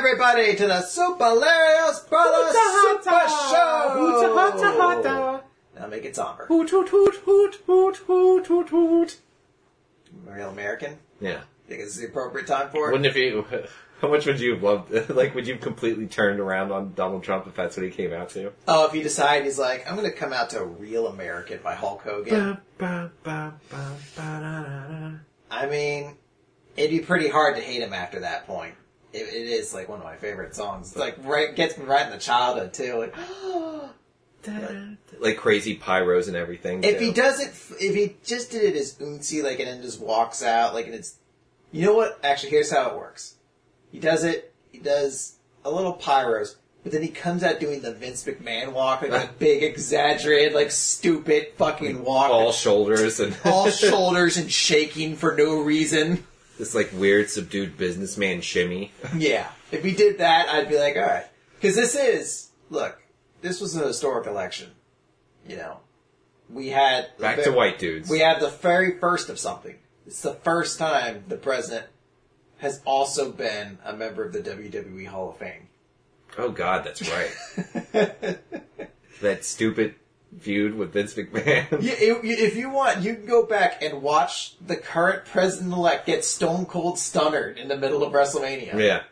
Welcome everybody to the Superlarios Brothers Super Show. Now make it somber. Hoot hoot hoot hoot hoot hoot hoot hoot. Real American. Yeah. Think this is the appropriate time for it? Wouldn't if you? How much would you have loved? Like, would you have completely turned around on Donald Trump if that's what he came out to? Oh, if you decide he's like, I'm going to come out to Real American by Hulk Hogan. Ba, ba, ba, ba, da, da, da. I mean, it'd be pretty hard to hate him after that point. It, it is like one of my favorite songs. It's like right gets me right in the childhood too. Like, Like crazy pyros and everything. if too. he does it, if he just did it as Unzi, like, and then just walks out, like, and it's, you know what? Actually, here's how it works. He does it. He does a little pyros, but then he comes out doing the Vince McMahon walk, like a big, exaggerated, like stupid fucking walk, all shoulders and all shoulders and shaking for no reason. This like weird subdued businessman shimmy. Yeah. If he did that, I'd be like, alright. Because this is, look, this was a historic election. You know, we had. Back to white dudes. We have the very first of something. It's the first time the president has also been a member of the WWE Hall of Fame. Oh God, that's right. that stupid feud with Vince McMahon. You- if if you want, you can go back and watch the current president-elect get stone cold stunnered in the middle of WrestleMania. Yeah,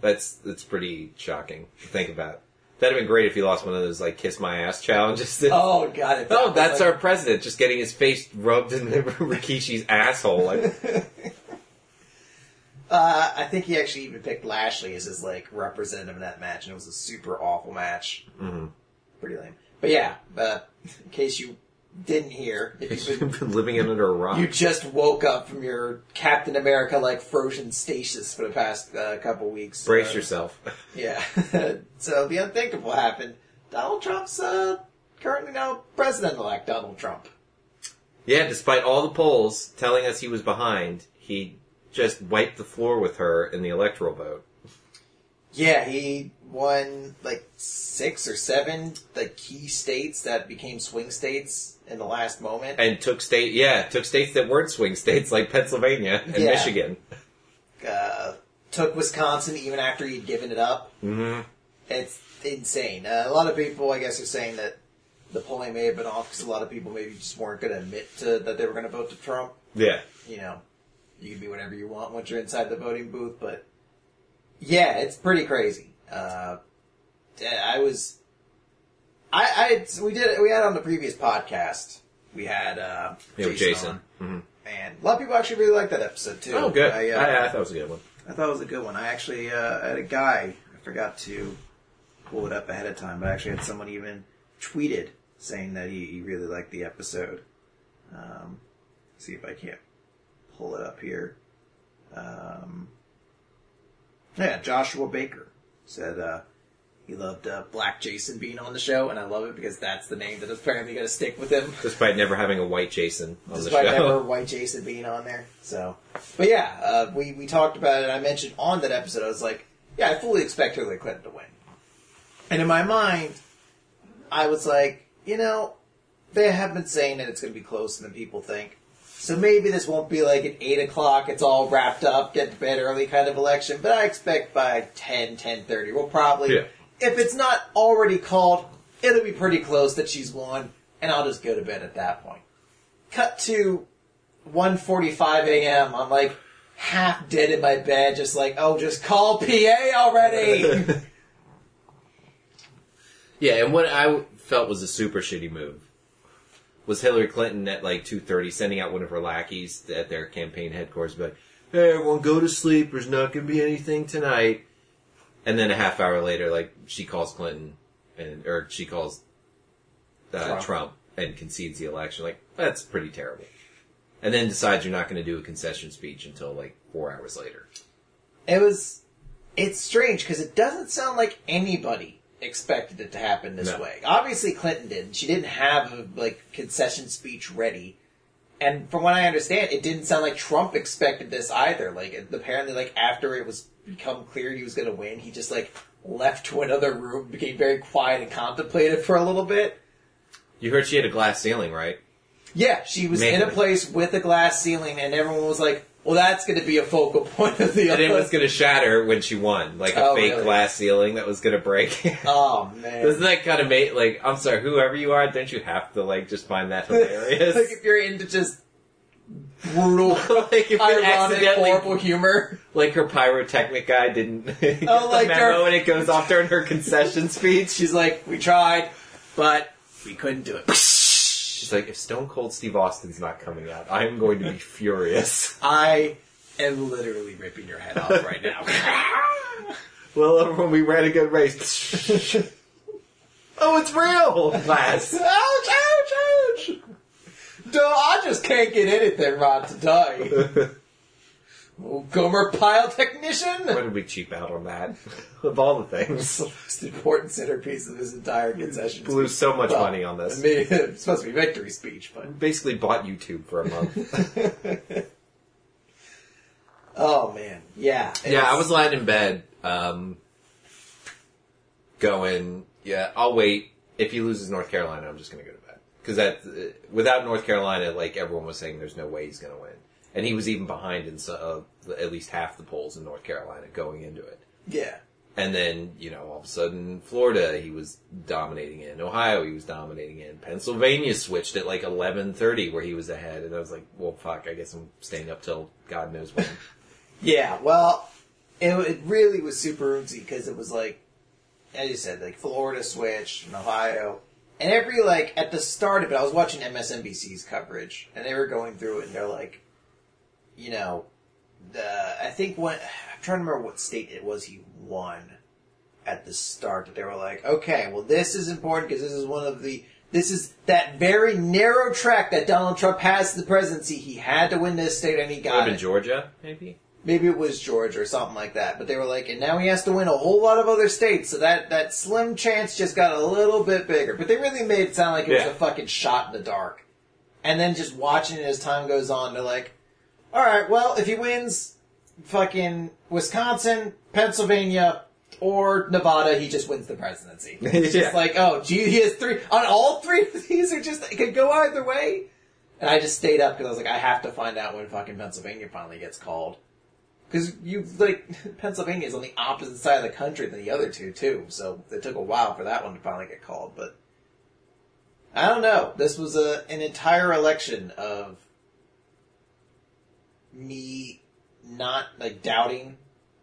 that's that's pretty shocking to think about. That'd have been great if he lost one of those like "kiss my ass" challenges. Oh god! that Oh, that's like- our president, just getting his face rubbed in Rikishi's asshole. Like, Uh, I think he actually even picked Lashley as his like representative in that match, and it was a super awful match. Mhm. Pretty lame. But yeah, uh, in case you didn't hear, if you've been, you've been living under a rock. you just woke up from your Captain America like frozen stasis for the past uh, couple weeks. Brace uh, yourself. Yeah. so the unthinkable happened. Donald Trump's uh, currently now President-elect Donald Trump. Yeah, despite all the polls telling us he was behind, he just wiped the floor with her in the electoral vote. Yeah, he won like six or seven like key states that became swing states in the last moment. And took state, yeah, took states that weren't swing states like Pennsylvania and Yeah. Michigan. Uh, took Wisconsin even after he'd given it up. hmm It's insane. Uh, a lot of people, I guess, are saying that the polling may have been off because a lot of people maybe just weren't going to admit to that they were going to vote to Trump. Yeah. You know, you can be whatever you want once you're inside the voting booth, but yeah, it's pretty crazy. Uh, I was, I, I, we did, we had on the previous podcast, we had, uh, Yeah, with Jason. on, hmm and a lot of people actually really liked that episode too. Oh, good. I, uh, I, I thought it was a good one. I thought it was a good one. I actually uh, had a guy. I forgot to pull it up ahead of time, but I actually had someone even tweeted saying that he, he really liked the episode. Um, see if I can't pull it up here. Um, yeah, Joshua Baker said uh, he loved uh, Black Jason being on the show, and I love it because that's the name that is apparently going to stick with him. Despite never having a white Jason on Despite the show. never White Jason being on there. So, but yeah, uh, we we talked about it. I mentioned on that episode. I was like, yeah, I fully expect Hillary Clinton to win. And in my mind, I was like, you know, they have been saying that it's going to be closer than people think. So maybe this won't be like at 8 o'clock, it's all wrapped up, get to bed early kind of election, but I expect by 10, 10.30, we'll probably, Yeah. if it's not already called, it'll be pretty close that she's won, and I'll just go to bed at that point. Cut to 1.45 a.m., I'm like half dead in my bed, just like, oh, just call PA already! Yeah, and what I felt was a super shitty move was Hillary Clinton at like two thirty sending out one of her lackeys at their campaign headquarters, but hey, everyone, go to sleep. There's not going to be anything tonight. And then a half hour later, like she calls Clinton and or she calls uh, Trump. Trump. and concedes the election. Like that's pretty terrible. And then decides you're not going to do a concession speech until like four hours later. It was. It's strange because it doesn't sound like anybody expected it to happen this No. way. Obviously, Clinton didn't. She didn't have a like concession speech ready, and from what I understand, it didn't sound like Trump expected this either. Like it- apparently, like after it was become clear he was going to win, he just like left to another room, became very quiet and contemplative for a little bit. You heard she had a glass ceiling, right? Yeah, she was in a Mainly. place with a glass ceiling, and everyone was like, well, that's going to be a focal point of the And it was going to shatter when she won, like a Oh, fake really? glass ceiling that was going to break. Oh man. Doesn't that kind of make like I'm sorry, whoever you are, don't you have to like just find that hilarious? like if you're into just brutal, like if it ironic, horrible humor. like her pyrotechnic guy didn't get Oh, like the memo her- and it goes off during her concession speech. She's like, we tried, but we couldn't do it. She's like, if Stone Cold Steve Austin's not coming out, I am going to be furious. I am literally ripping your head off right now. well, everyone, we ran a good race. oh, it's real, class. ouch! Ouch! Ouch! Duh, I just can't get anything right today. Oh, Gomer Pile Technician. Why did we cheap out on that? of all the things, It's the most important centerpiece of his entire concession. blew so much Well, money on I this. mean, it's supposed to be victory speech, but Basically, bought YouTube for a month. oh man, yeah, Yeah, I was lying in bed, um, going, yeah, I'll wait. If he loses North Carolina, I'm just going to go to bed. Because that, uh, without North Carolina, like everyone was saying, there's no way he's going to win. And he was even behind in so, uh, at least half the polls in North Carolina going into it. yeah. And then, you know, all of a sudden, Florida, he was dominating in. Ohio, he was dominating in. Pennsylvania switched at like 11.30 where he was ahead. And I was like, well, fuck, I guess I'm staying up till God knows when. Yeah, well, it, it really was super oozy because it was like, as you said, like Florida switched and Ohio. And every, like, at the start of it, I was watching MSNBC's coverage and they were going through it and they're like, you know, the, I think when, I'm trying to remember what state it was he won at the start that they were like, okay, well, this is important because this is one of the, this is that very narrow track that Donald Trump has to the presidency. He had to win this state and he got it. Georgia, maybe? Maybe it was Georgia or something like that. But they were like, and now he has to win a whole lot of other states, so that, that slim chance just got a little bit bigger. But they really made it sound like it Yeah. was a fucking shot in the dark. And then just watching it as time goes on, they're like, alright, well, if he wins fucking Wisconsin, Pennsylvania, or Nevada, he just wins the presidency. It's Yeah. just like, oh, gee, he has three, on all three of these are just, it could go either way. And I just stayed up because I was like, I have to find out when fucking Pennsylvania finally gets called. Because you like Pennsylvania is on the opposite side of the country than the other two too, so it took a while for that one to finally get called. But I don't know. This was a an entire election of me not like doubting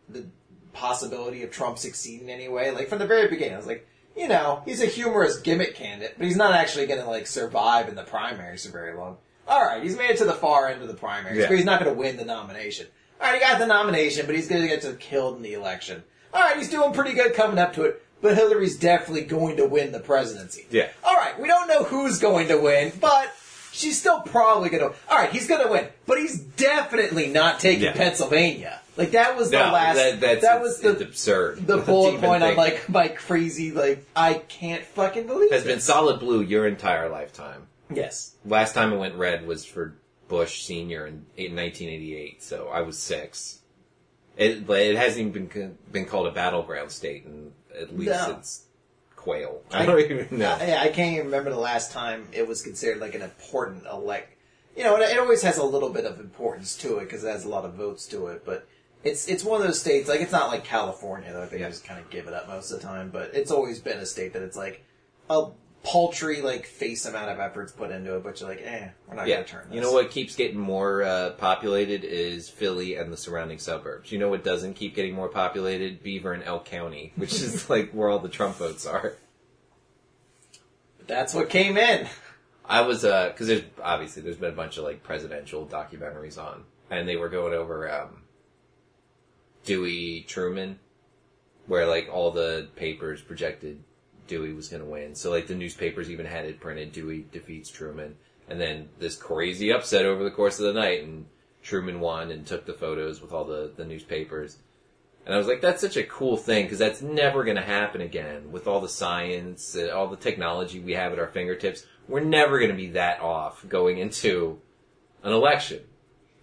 the possibility of Trump succeeding anyway. Like from the very beginning, I was like, you know, he's a humorous gimmick candidate, but he's not actually going to like survive in the primaries for very long. All right, he's made it to the far end of the primaries, Yeah. but he's not going to win the nomination. All right, he got the nomination, but he's going to get killed in the election. All right, he's doing pretty good coming up to it, but Hillary's definitely going to win the presidency. Yeah. All right, we don't know who's going to win, but she's still probably to. All right, he's going to win, but he's definitely not taking Yeah. Pennsylvania. Like that was the No, last. that, that's, that was the it's absurd. the bullet even point on think. like my crazy like I can't fucking believe it. has it. been solid blue your entire lifetime. yes. Last time it went red was for Bush Senior in, in 1988, so I was six. It, but it hasn't even been been called a battleground state, and at least No. it's quail. I- I don't even know. I, I can't even remember the last time it was considered like an important elect. You know, it, it always has a little bit of importance to it because it has a lot of votes to it. But it's it's one of those states like it's not like California though. I think they just kind of give it up most of the time. But it's always been a state that it's like a paltry like face amount of efforts put into it. But you're like, eh, we're not Yeah, gonna turn. This. you know what keeps getting more uh, populated is Philly and the surrounding suburbs. You know what doesn't keep getting more populated? Beaver and Elk County, which is like where all the Trump votes are. That's what came in. I was uh because there's obviously there's been a bunch of like presidential documentaries on, and they were going over um, Dewey Truman, where like all the papers projected Dewey was going to win. So like the newspapers even had it printed Dewey defeats Truman, and then this crazy upset over the course of the night, and Truman won and took the photos with all the the newspapers. And I was like, that's such a cool thing because that's never going to happen again with all the science, uh, all the technology we have at our fingertips. We're never going to be that off going into an election.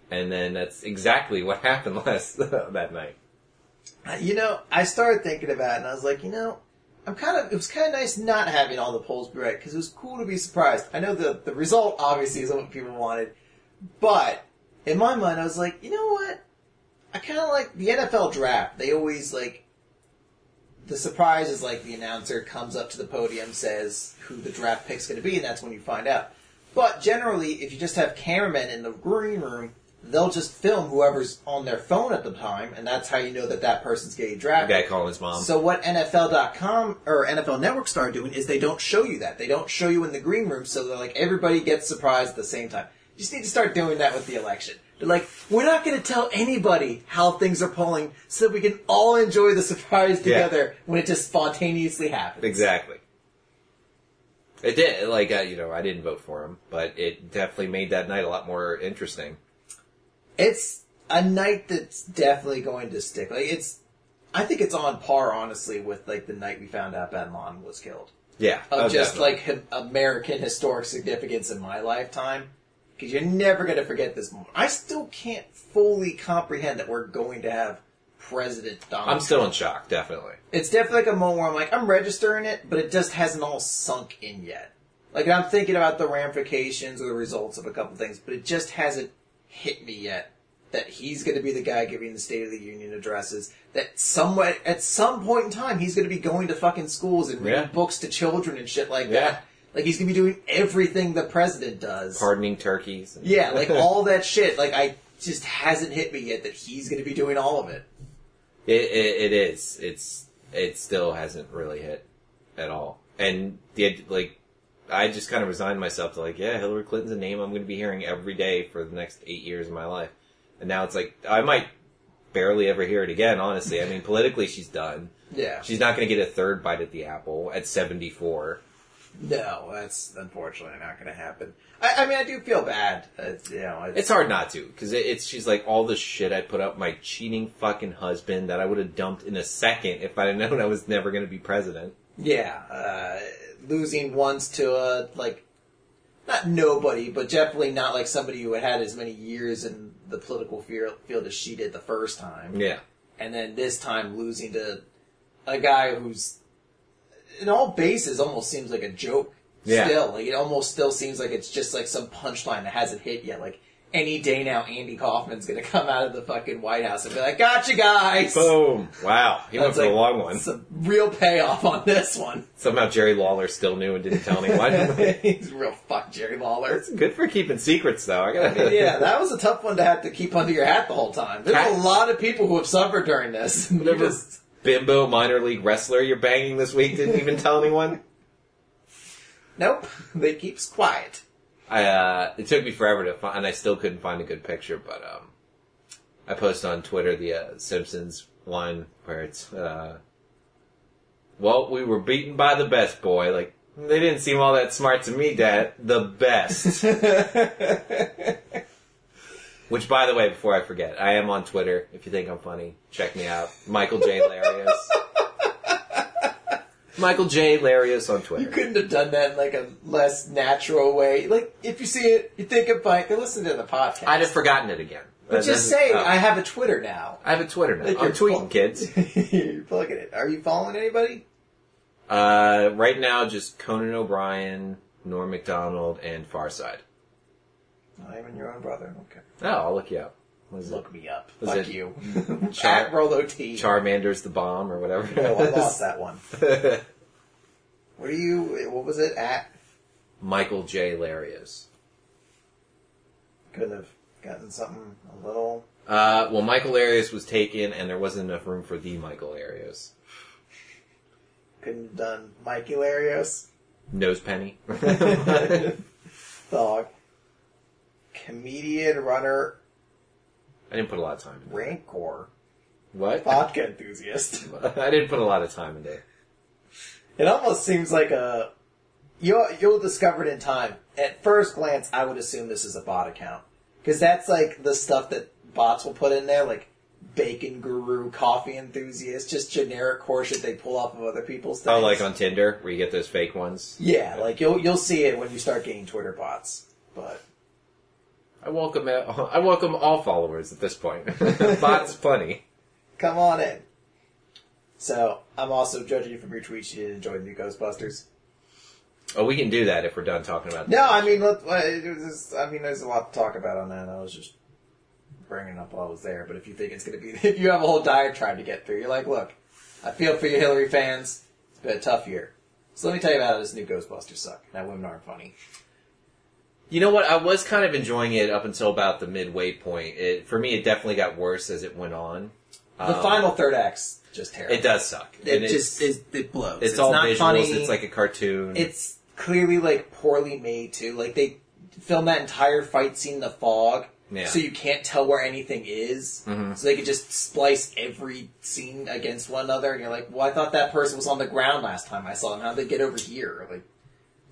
And then that's exactly what happened last that night. You know, I started thinking about it, and I was like, you know, I'm kind of. It was kind of nice not having all the polls be right because it was cool to be surprised. I know the the result obviously isn't what people wanted, but in my mind, I was like, you know what? I kind of like the NFL draft. They always like the surprise is like the announcer comes up to the podium, says who the draft pick's going to be, and that's when you find out. But generally, if you just have cameramen in the green room, they'll just film whoever's on their phone at the time, and that's how you know that that person's getting drafted. guy calling his mom. So what NFL.com or NFL Network started doing is they don't show you that. They don't show you in the green room, so they're like everybody gets surprised at the same time. You just need to start doing that with the election. They're like, we're not going to tell anybody how things are polling, so that we can all enjoy the surprise Yeah. together when it just spontaneously happens. Exactly. It did, like, uh, you know, I didn't vote for him, but it definitely made that night a lot more interesting. It's a night that's definitely going to stick. Like it's, I think it's on par, honestly, with like the night we found out Bin Laden was killed. Yeah. of oh, just definitely. like hi- American historic significance in my lifetime. Because you're never going to forget this moment. I still can't fully comprehend that we're going to have President Donald. I'm still in shock, definitely. It's definitely like a moment where I'm like, I'm registering it, but it just hasn't all sunk in yet. Like I'm thinking about the ramifications or the results of a couple things, but it just hasn't hit me yet that he's going to be the guy giving the State of the Union addresses. That somewhere at some point in time he's going to be going to fucking schools and reading Yeah. books to children and shit like Yeah. that. Like he's going to be doing everything the president does. Pardoning turkeys. and- Yeah, like all that shit. Like I just hasn't hit me yet that he's going to be doing all of it. It, it, it is. It's it still hasn't really hit at all. And the like, I just kind of resigned myself to like, yeah, Hillary Clinton's a name I'm going to be hearing every day for the next eight years of my life. And now it's like I might barely ever hear it again. Honestly, I mean, politically she's done. Yeah. She's not going to get a third bite at the apple at 74. No, that's unfortunately not going to happen. I, I mean, I do feel bad. It's, you know, it's, It's hard not to because it, it's she's like all the shit I put up my cheating fucking husband that I would have dumped in a second if I'd known I was never going to be president. yeah, uh, losing once to a like not nobody, but definitely not like somebody who had had as many years in the political field, field as she did the first time, Yeah. and then this time losing to a guy who's in all bases almost seems like a joke. Yeah. Still, like it almost still seems like it's just like some punchline that hasn't hit yet. Like any day now, Andy Kaufman's gonna come out of the fucking White House and be like, "Gotcha, guys." Boom! Wow, he went That's for the like long one. Some real payoff on this one. Somehow Jerry Lawler still knew and didn't tell anyone. He's real fuck Jerry Lawler. It's Good for keeping secrets, though. I gotta. yeah, that was a tough one to have to keep under your hat the whole time. There's a lot of people who have suffered during this. You Whatever just- bimbo minor league wrestler you're banging this week didn't even tell anyone. nope, they keeps quiet. I uh, it took me forever to find, and I still couldn't find a good picture. But um, I posted on Twitter the uh, Simpsons one where it's, uh, well, we were beaten by the best boy. Like they didn't seem all that smart to me, Dad. The best. Which, by the way, before I forget, I am on Twitter. If you think I'm funny, check me out. Michael J. Larios. Michael J. Larios on Twitter. You couldn't have done that in like a less natural way. Like if you see it, you think of fine. Listen to the podcast. I'd have forgotten it again. but just say I have a Twitter now. I have a Twitter now. Like I'm tweeting, kids. you're plugging it. Are you following anybody? Uh, right now, just Conan O'Brien, Norm Macdonald, and Farside. Not even your own brother. Okay. Oh, I'll look you up. What is Look me up. Was Fuck it you. Char- At Rolo T. Charmander's the bomb, or whatever. No, I lost that one. What are you? What was it? At Michael J. Larios. couldn't have gotten something a little. Uh, well, Michael Larios was taken, and there wasn't enough room for the Michael Larios. Couldn't have done Mikey Larios. Nose penny. Dog. Comedian, runner, I didn't put a lot of time. into rancor, What? vodka enthusiast. I didn't put a lot of time into it. It almost seems like a. You'll you'll discover it in time. At first glance, I would assume this is a bot account because that's like the stuff that bots will put in there, like bacon guru, coffee enthusiast, just generic horseshit they pull off of other people's things. Oh, like on Tinder, where you get those fake ones. yeah, like you'll you'll see it when you start getting Twitter bots. But I welcome I welcome all followers at this point. Bots plenty. come on in. So I'm also judging you from your tweets. You didn't enjoy the new Ghostbusters. Oh, we can do that if we're done talking about. No, I mean, let, it was just- I mean, there's a lot to talk about on that. I was just bringing up while I was there, but if you think it's going to be, if you have a whole diatribe to get through, you're like, look, I feel for you Hillary fans. It's been a tough year. So let me tell you about how this new Ghostbusters suck. Now women aren't funny. You know what? I was kind of enjoying it up until about the midway point. It, for me, it definitely got worse as it went on. The Um, final third act's just terrible. It does suck. It And just is, it blows. it's, all not visuals. funny. It's like a cartoon. it's clearly like poorly made too. Like they filmed that entire fight scene in the fog, Yeah. so you can't tell where anything is. Mhm. So they could just splice every scene against one another, and you're like, "Well, I thought that person was on the ground last time I saw them. How'd they get over here?" Like,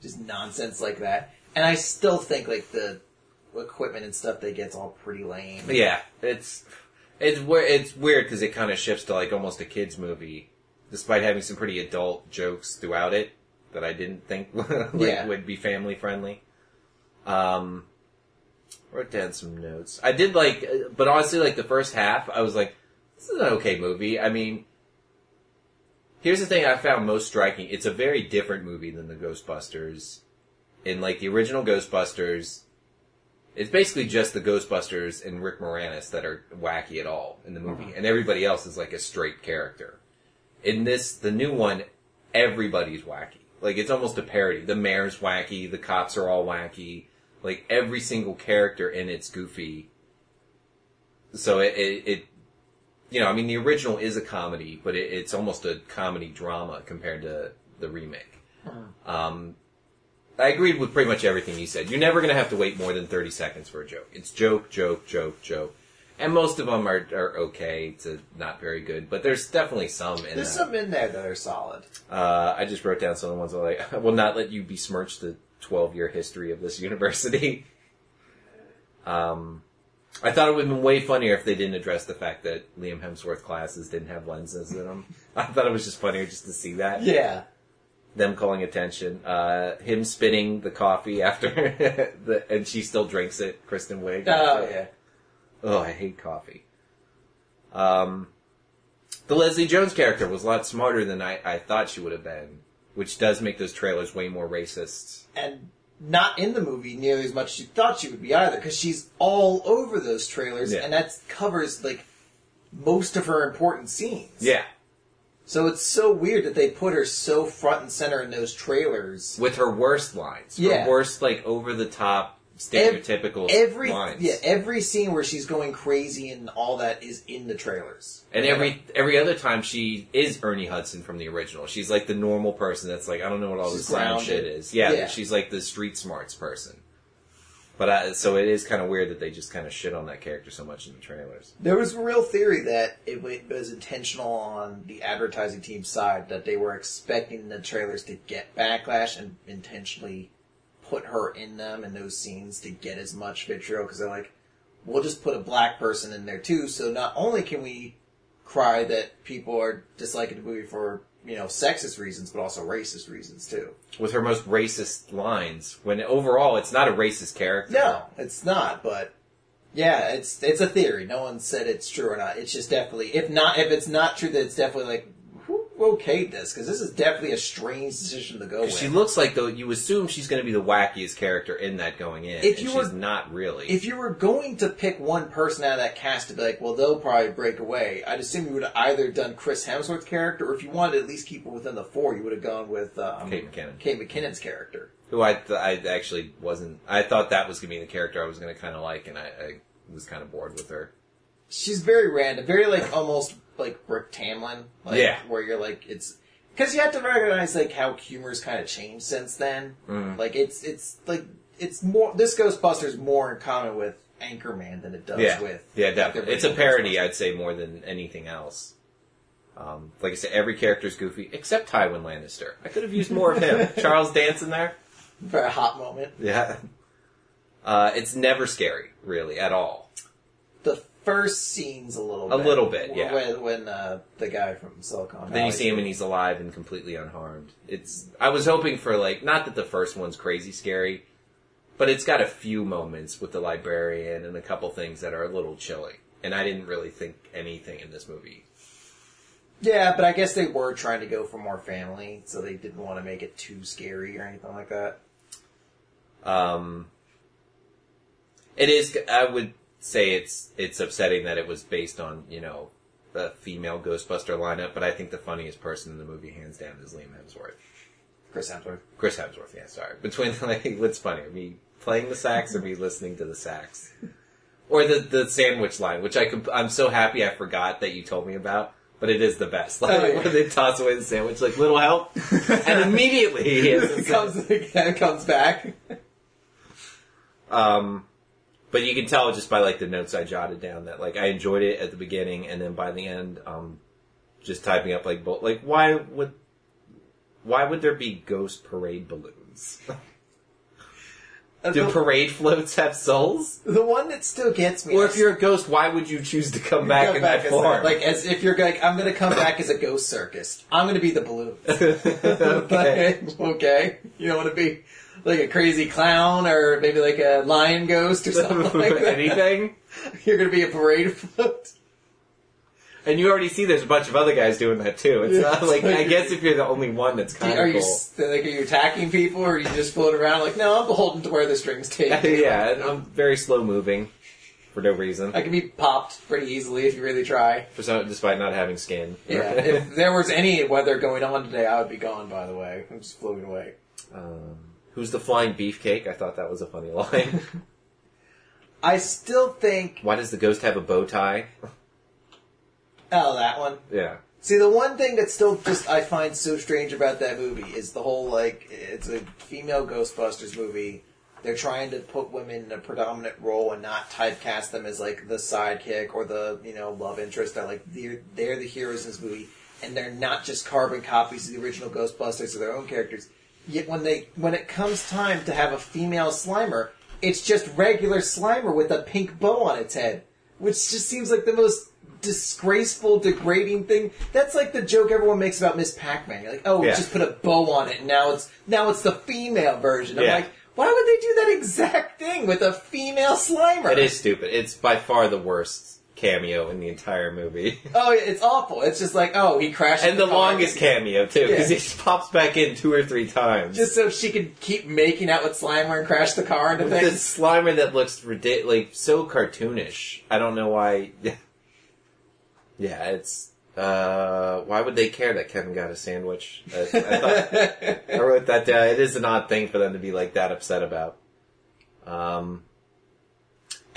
just nonsense like that. And I still think like the equipment and stuff they get's all pretty lame. Yeah, it's it's we- it's weird because it kind of shifts to like almost a kids movie, despite having some pretty adult jokes throughout it that I didn't think like, Yeah. would be family friendly. Um, wrote down some notes. I did like, uh, but honestly, like the first half, I was like, this is an okay movie. I mean. Here's the thing I found most striking. It's a very different movie than the Ghostbusters. In like the original Ghostbusters, it's basically just the Ghostbusters and Rick Moranis that are wacky at all in the movie, and everybody else is like a straight character. In this, the new one, everybody's wacky. Like it's almost a parody. The mayor's wacky, the cops are all wacky. Like every single character in it's goofy. So it, it, it you know, I mean, the original is a comedy, but it, it's almost a comedy drama compared to the remake. Um, I agreed with pretty much everything you said. You're never going to have to wait more than 30 seconds for a joke. It's joke, joke, joke, joke. And most of them are, are okay to not very good, but there's definitely some in There's that. some in there that are solid. Uh, I just wrote down some of the ones that like, I will not let you besmirch the 12 year history of this university. um, I thought it would have been way funnier if they didn't address the fact that Liam Hemsworth classes didn't have lenses in them. I thought it was just funnier just to see that. Yeah. Them calling attention. Uh, him spitting the coffee after, the, and she still drinks it, Kristen Wiig. Oh yeah. Oh, I hate coffee. Um, the Leslie Jones character was a lot smarter than I, I thought she would have been, which does make those trailers way more racist. and not in the movie nearly as much as you thought she would be either, because she's all over those trailers, Yeah. and that covers like most of her important scenes. Yeah, So it's so weird that they put her so front and center in those trailers. with her worst lines, Yeah. her worst like over the top stereotypical Every lines. yeah, every scene where she's going crazy and all that is in the trailers. And every every other time she is Ernie Hudson from the original. She's like the normal person that's like I don't know what all She's this clown shit is. Yeah, Yeah. she's like the street smarts person. But I, so it is kind of weird that they just kind of shit on that character so much in the trailers. There was a real theory that it was intentional on the advertising team side that they were expecting the trailers to get backlash and intentionally put her in them in those scenes to get as much vitriol because they're like, we'll just put a black person in there too. So not only can we cry that people are disliking the movie for you know sexist reasons, but also racist reasons too. with her most racist lines when overall it's not a racist character. No, it's not. But yeah, it's it's a theory. No one said it's true or not. It's just definitely if not if it's not true, that it's definitely like okayed this because this is definitely a strange decision to go with. She looks like though you assume she's going to be the wackiest character in that going in, If and you she's were- not really. if you were going to pick one person out of that cast to be like, well, they'll probably break away, I'd assume you would have either done Chris Hemsworth's character, or if you wanted to at least keep it within the four, you would have gone with um, Kate McKinnon. Kate McKinnon's character. who I th- I actually wasn't. I thought that was going to be the character I was going to kind of like, and I, I was kind of bored with her. she's very random, very like almost like Rick Tamlin, like, Yeah. where you're like it's because you have to recognize like how humor's kind of changed since then. Mhm. Like it's it's like it's more this Ghostbusters more in common with Anchorman than it does Yeah, with yeah, definitely. It's a parody, I'd say, more than anything else. Um, like I said, every character's goofy except Tywin Lannister. I could have used more of him. Charles Dance in there. for a hot moment. Yeah. Uh, it's never scary, really, at all. First scene's a little A bit, little bit, yeah. When when uh, the guy from Silicon Valley Then you see him and he's alive and completely unharmed. It's. I was hoping for like not that the first one's crazy scary, but it's got a few moments with the librarian and a couple things that are a little chilling. And I didn't really think anything in this movie. yeah, but I guess they were trying to go for more family, so they didn't want to make it too scary or anything like that. Um, it is. I would. Say it's it's upsetting that it was based on you know the female Ghostbuster lineup, but I think the funniest person in the movie, hands down, is Liam Hemsworth. Chris Hemsworth. Chris Hemsworth, yeah, sorry. Between like, what's funnier, me playing the sax or me listening to the sax, or the the sandwich line, which I could, I'm so happy I forgot that you told me about. But it is the best. Like Oh, yeah. when they toss away the sandwich, like little help, and immediately he it comes comes back. Um, but you can tell just by like the notes I jotted down that like I enjoyed it at the beginning, and then by the end, um, just typing up like bo- like why would why would there be ghost parade balloons? Do the, parade floats have souls? the one that still gets me. Or if you're a ghost, why would you choose to come back in back that form? like as if you're like I'm gonna come back as a ghost circus. I'm gonna be the balloon. okay. okay. You don't want to be like a crazy clown or maybe like a lion ghost or something like that. Anything? You're gonna be a parade float. And you already see there's a bunch of other guys doing that too. It's not like, like- I guess if you're the only one that's Do kind Are of you cool. s- like are you attacking people or are you just floating around like no I'm beholden to where the strings take me. yeah, and I'm very slow moving for no reason. I can be popped pretty easily if you really try. For some, despite not having skin. Yeah. if there was any weather going on today, I would be gone. By the way, I'm just floating away. um, who's the flying beefcake? I thought that was a funny line. I still think Why does the ghost have a bow tie? oh that one. Yeah. See, the one thing that still just I find so strange about that movie is the whole like it's a female Ghostbusters movie. They're trying to put women in a predominant role and not typecast them as like the sidekick or the you know love interest. That like they're they're the heroes in this movie, and they're not just carbon copies of the original Ghostbusters or their own characters. Yet when they when it comes time to have a female Slimer, it's just regular Slimer with a pink bow on its head, which just seems like the most disgraceful, degrading thing. That's like the joke everyone makes about Miss Pac-Man. You're like, oh, Yeah. just put a bow on it, and now it's now it's the female version. I'm Yeah. like, why would they do that exact thing with a female Slimer? It is stupid. It's by far the worst cameo in the entire movie. Oh, it's awful. It's just like, oh, he crashed. and the the longest cameo, too, because Yeah. he just pops back in two or three times. Just so she could keep making out with Slimer and crash the car into With things. this Slimer that looks ridiculous, like, so cartoonish. I don't know why. Yeah, it's. Uh, why would they care that Kevin got a sandwich? I, I, thought, I wrote that down. It is an odd thing for them to be like that upset about. Um,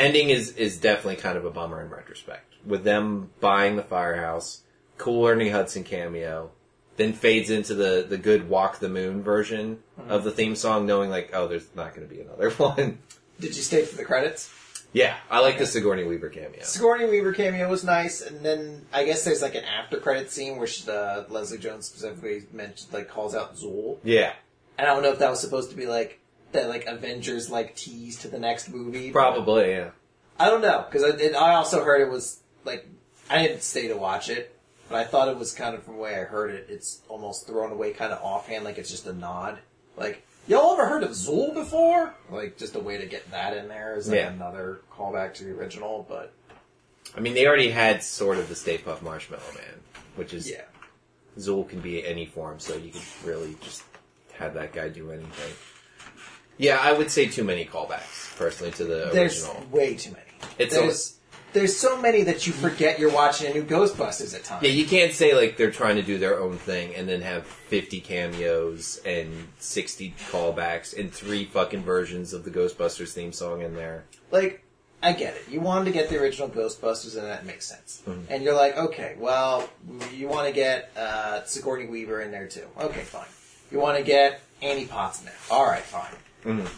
ending is is definitely kind of a bummer in retrospect. With them buying the firehouse, cool Ernie Hudson cameo, then fades into the the good Walk the Moon version of the theme song, knowing like, oh, there's not going to be another one. Did you stay for the credits? yeah, I like the Sigourney Weaver cameo. Sigourney Weaver cameo was nice, and then I guess there's like an after credit scene where she, uh, Leslie Jones specifically mentioned like calls out Zuul, Yeah, and I don't know if that was supposed to be like that like Avengers like tease to the next movie. probably. Yeah. I don't know because I, I also heard it was like I didn't stay to watch it, but I thought it was kind of from the way I heard it. It's almost thrown away kind of offhand, like it's just a nod. Like y'all ever heard of Zuul before? Like just a way to get that in there is like Yeah. another callback to the original, but I mean, they already had sort of the Stay Puft Marshmallow Man, which is yeah. Zuul can be any form, so you could really just have that guy do anything. Yeah, I would say too many callbacks, personally, to the There's original. way too many. It's there's there's so many that you forget you're watching a new Ghostbusters at times. Yeah, you can't say like they're trying to do their own thing and then have 50 cameos and 60 callbacks and three fucking versions of the Ghostbusters theme song in there. like I get it. You wanted to get the original Ghostbusters, and that makes sense. Mhm. And you're like, okay, well, you want to get uh, Sigourney Weaver in there too. Okay, fine. You want to get Annie Potts in there. All right, fine. Mhm.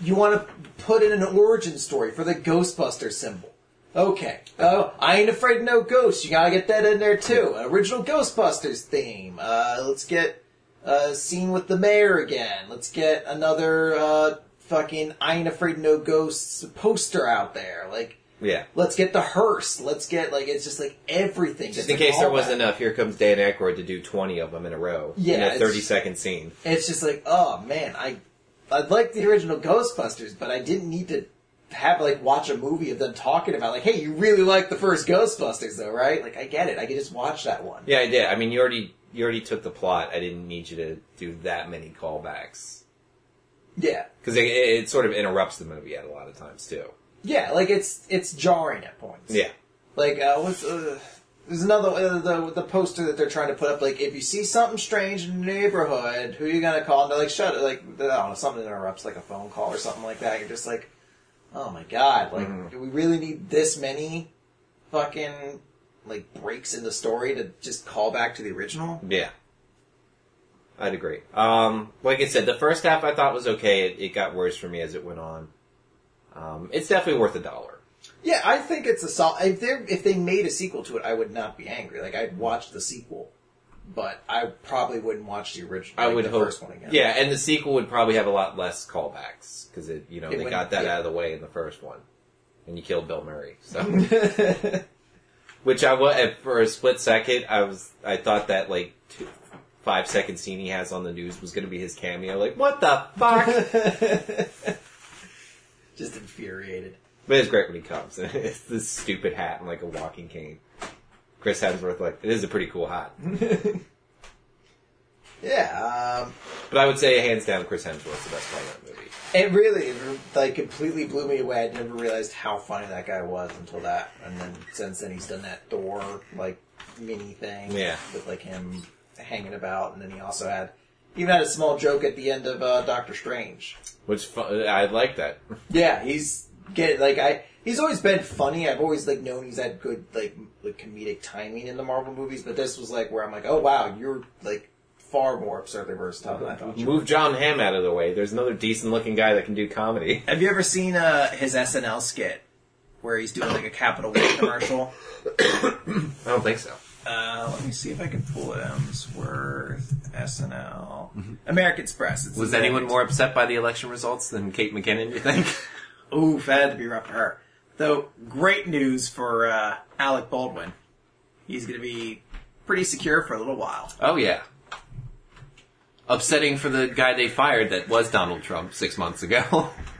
You want to put in an origin story for the Ghostbuster symbol. Okay. Oh, I ain't afraid of no ghosts. You gotta get that in there too. An original Ghostbusters theme. Uh, let's get a scene with the mayor again. Let's get another uh, fucking I ain't afraid of no ghosts poster out there. Like, Yeah. let's get the hearse. Let's get like it's just like everything. Just in case there wasn't enough, here comes Dan Aykroyd to do 20 of them in a row. Yeah, In a it's- 30 second scene. It's just like, oh man, I I like the original Ghostbusters, but I didn't need to have like watch a movie of them talking about like, hey, you really like the first Ghostbusters though, right? Like I get it. I could just watch that one. Yeah, I did. I mean, you already you already took the plot. I didn't need you to do that many callbacks Yeah. because it, it, it sort of interrupts the movie at a lot of times too. Yeah, like it's it's jarring at points. Yeah. Like uh, what's uh, there's another uh, the the poster that they're trying to put up. Like if you see something strange in the neighborhood, who are you gonna call? And they're like shut it. Like I don't know, something interrupts like a phone call or something like that. You're just like, oh my god, like Mhm. do we really need this many fucking like breaks in the story to just call back to the original? Yeah. I'd agree. Um, like I said, the first half I thought was okay. It, it got worse for me as it went on. Um, it's definitely worth a dollar. Yeah, I think it's a sol If they if they made a sequel to it, I would not be angry. Like I'd watch the sequel, but I probably wouldn't watch the original. I like, would the hope. first one again. Yeah, and the sequel would probably have a lot less callbacks because it, you know, It they got that yeah. out of the way in the first one, and you killed Bill Murray. So, which I was for a split second, I was, I thought that like two, five second scene he has on the news was going to be his cameo. Like, what the fuck? Just infuriated. But it's great when he comes. it's this stupid hat and like a walking cane. Chris Hemsworth, like, it is a pretty cool hat. Yeah, um, But I would say, hands down, Chris Hemsworth's the best part of that movie. it really like completely blew me away. I never realized how funny that guy was until that, and then since then he's done that Thor like mini thing, Yeah. with like him hanging about, and then he also had even had a small joke at the end of uh, Doctor Strange. Which, fu- I like that. Yeah, he's get it. like I. He's always been funny. I've always like known he's had good like like comedic timing in the Marvel movies, but this was like where I'm like, oh wow, you're like far more absurdly versatile than I thought. you were. Move Jon Hamm out of the way. There's another decent looking guy that can do comedy. Have you ever seen uh, his SNL skit where he's doing like a Capital One commercial? I don't think so. Uh, let me see if I can pull it. Hemsworth, SNL, American Express. It's Mm-hmm. Was anyone more upset by the election results than Kate McKinnon, you think? That had to be rough for her. Though, great news for uh, Alec Baldwin. He's going to be pretty secure for a little while. oh, yeah. Upsetting for the guy they fired that was Donald Trump six months ago.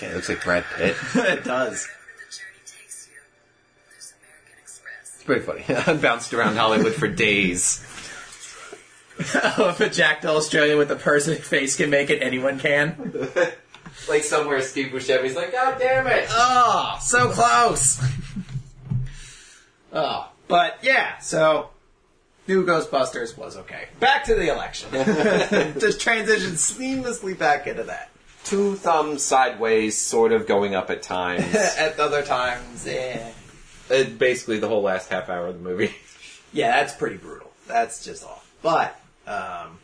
it looks like Brad Pitt. it does. Wherever the journey takes you, there's American Express. It's pretty funny. I bounced around Hollywood for days. Oh, if a jacked Australian with a perfect face can make it, anyone can. Like somewhere Steve Buscemi's like, God damn it! Oh, so close. oh, but yeah, so new Ghostbusters was okay. Back to the election. Just transition seamlessly back into that. Two thumbs sideways, sort of going up at times. At other times, eh. Uh, Basically, the whole last half hour of the movie. Yeah, that's pretty brutal. That's just off. But, um,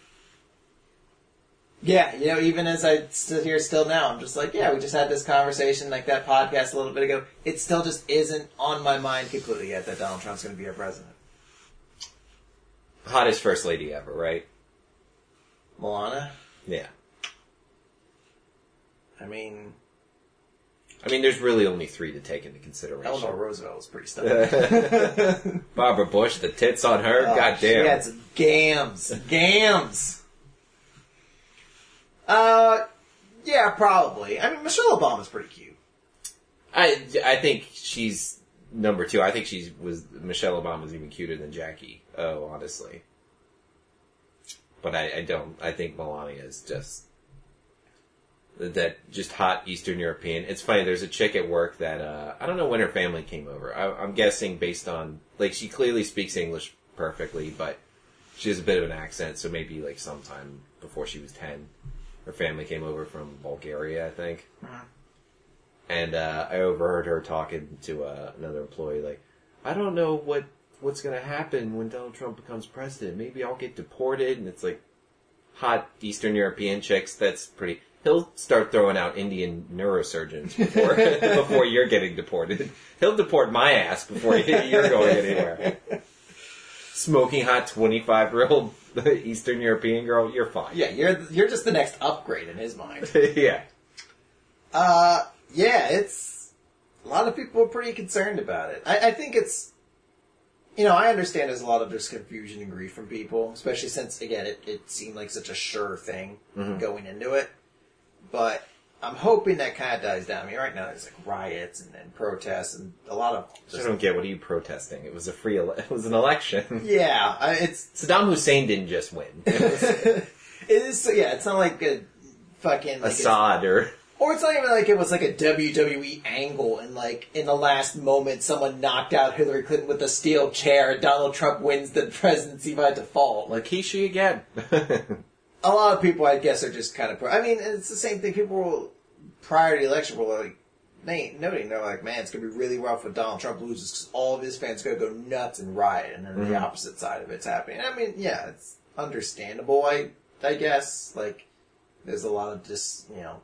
yeah, you know, even as I sit here still now, I'm just like, yeah, we just had this conversation, like that podcast a little bit ago. It still just isn't on my mind completely yet that Donald Trump's going to be our president. Hottest first lady ever, right? Melania, Yeah. I mean, I mean, there's really only three to take into consideration. Eleanor Roosevelt was pretty stunning. Barbara Bush, the tits on her, Oh, god She had some gams. Gams. Uh, yeah, probably. I mean, Michelle Obama's pretty cute. I, I think she's number two. I think she was Michelle Obama's even cuter than Jackie. Oh, honestly. But I, I don't. I think Melania is just that just hot Eastern European. It's funny. There's a chick at work that uh, I don't know when her family came over. I, I'm guessing based on like she clearly speaks English perfectly, but she has a bit of an accent. So maybe like sometime before she was ten, her family came over from Bulgaria, I think. And uh, I overheard her talking to uh, another employee, like, I don't know what what's gonna happen when Donald Trump becomes president. Maybe I'll get deported, and it's like hot Eastern European chicks. That's pretty. He'll start throwing out Indian neurosurgeons before before you're getting deported. He'll deport my ass before you're going anywhere. Smoking hot twenty five year old Eastern European girl, you're fine. Yeah, you're you're just the next upgrade in his mind. yeah. Uh, yeah, it's a lot of people are pretty concerned about it. I, I think it's, you know, I understand there's a lot of just confusion and grief from people, especially since again it, it seemed like such a sure thing going into it. But I'm hoping that kind of dies down. I mean, right now there's like riots and, and protests and a lot of. I don't get what are you protesting? It was a free. Ele- it was an election. yeah, I, it's Saddam Hussein didn't just win. It was it is. Yeah, it's not like a fucking like it's- Assad or Or it's not even like it was like a WWE angle and like in the last moment someone knocked out Hillary Clinton with a steel chair and Donald Trump wins the presidency by default. Like Lakeisha again. A lot of people I guess are just kind of I mean it's the same thing people will, prior to the election were like they ain't noting they're like man it's gonna be really rough when Donald Trump loses because all of his fans are gonna go nuts and riot and then the mm-hmm. opposite side of it's happening. I mean yeah it's understandable I I guess like there's a lot of just you know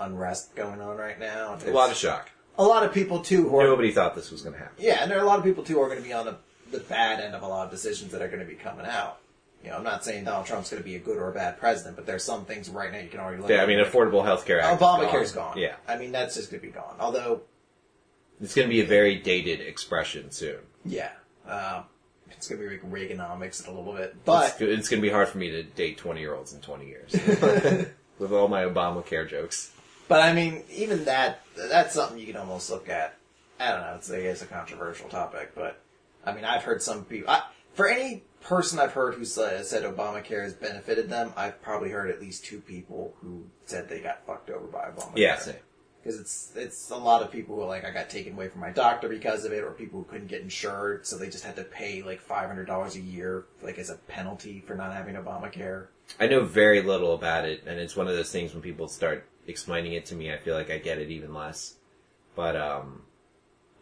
unrest going on right now. a lot of shock. a lot of people too who are Nobody thought this was going to happen. yeah, and there are a lot of people too who are going to be on the, the bad end of a lot of decisions that are going to be coming out. You know, I'm not saying Donald Trump's going to be a good or a bad president, but there's some things right now you can already look Yeah, at. I mean, Affordable Health Care Obamacare's gone. Yeah, I mean that's just going to be gone. Although, it's going to be a very dated expression soon. yeah, uh, it's going to be like Reaganomics a little bit, but go- it's going to be hard for me to date 20 year olds in 20 years with all my Obamacare jokes. but I mean even that that's something you can almost look at. I don't know. It's a, it's a controversial topic, but I mean I've heard some people. I, for any person I've heard who said, said Obamacare has benefited them, I've probably heard at least two people who said they got fucked over by Obamacare. Yeah, same. because it's it's a lot of people who are like I got taken away from my doctor because of it, or people who couldn't get insured, so they just had to pay like five hundred dollars a year, like as a penalty for not having Obamacare. I know very little about it, and it's one of those things when people start explaining it to me, I feel like I get it even less. But um,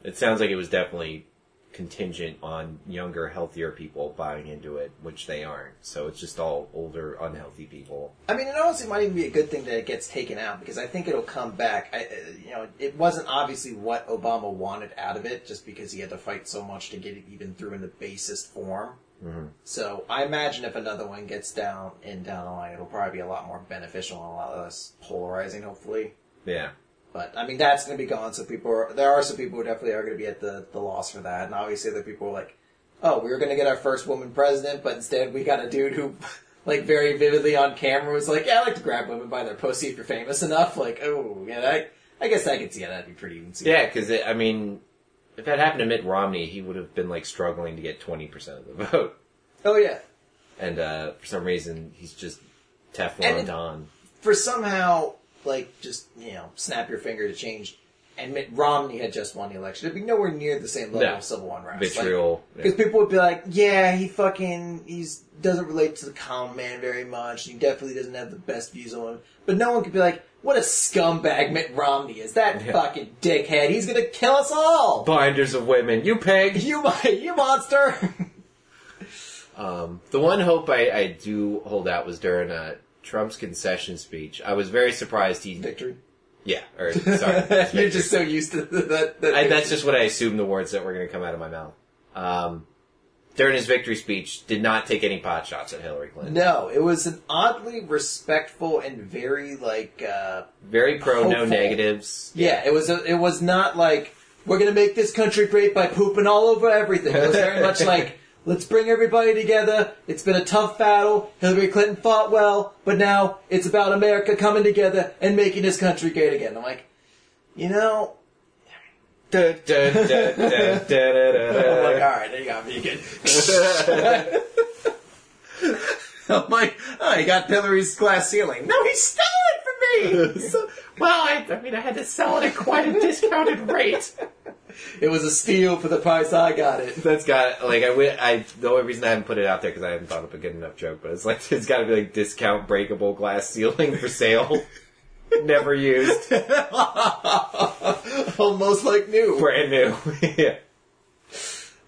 it sounds like it was definitely contingent on younger, healthier people buying into it, which they aren't. So it's just all older, unhealthy people. I mean, it honestly might even be a good thing that it gets taken out because I think it'll come back. I, uh, you know, it wasn't obviously what Obama wanted out of it, just because he had to fight so much to get it even through in the basest form. So I imagine if another one gets down in down the line, it'll probably be a lot more beneficial and a lot less polarizing, hopefully. Yeah. But I mean, that's going to be gone. So people, are, there are some people who definitely are going to be at the, the loss for that. And obviously, other people are like, "Oh, we were going to get our first woman president, but instead we got a dude who, like, very vividly on camera was like, yeah, I like to grab women by their pussy if you're famous enough.' Like, oh, yeah, I, I guess I could see how that'd be pretty easy. Yeah, because I mean, if that happened to Mitt Romney, he would have been like struggling to get 20% of the vote. Oh yeah. And uh, for some reason, he's just And Teflon it- Don. For somehow, like, just you know, snap your finger to change. And Mitt Romney had just won the election. It'd be nowhere near the same level No. of civil unrest. Vitriol. Because people would be like, yeah, he fucking, he's, doesn't relate to the common man very much. He definitely doesn't have the best views on him. But no one could be like, what a scumbag Mitt Romney is. That Yeah. fucking dickhead. He's gonna kill us all. Binders of women. You pig! you, you monster. Um, the one hope I, I do hold out was during uh, Trump's concession speech. I was very surprised he. Victory. Yeah, or sorry. You're just so used to that. that I, that's just what I assumed the words that were going to come out of my mouth. Um, during his victory speech, did not take any pot shots at Hillary Clinton. No, it was an oddly respectful and very, like, uh, Very pro, no Hopeful. negatives. Yeah, it was. A, it was not like we're gonna make this country great by pooping all over everything. It was very much like let's bring everybody together. It's been a tough battle. Hillary Clinton fought well, but now it's about America coming together and making this country great again. I'm like, you know, I'm like, all right, there you go, vegan. I'm like, oh, he got Hillary's glass ceiling. No, he stole it from me. So- Well, I, I mean, I had to sell it at quite a discounted rate. It was a steal for the price I got it. That's got like I went. I the only reason I haven't put it out there because I haven't thought up a good enough joke, but it's like it's got to be like discount breakable glass ceiling for sale, never used, Almost like new. brand new. yeah,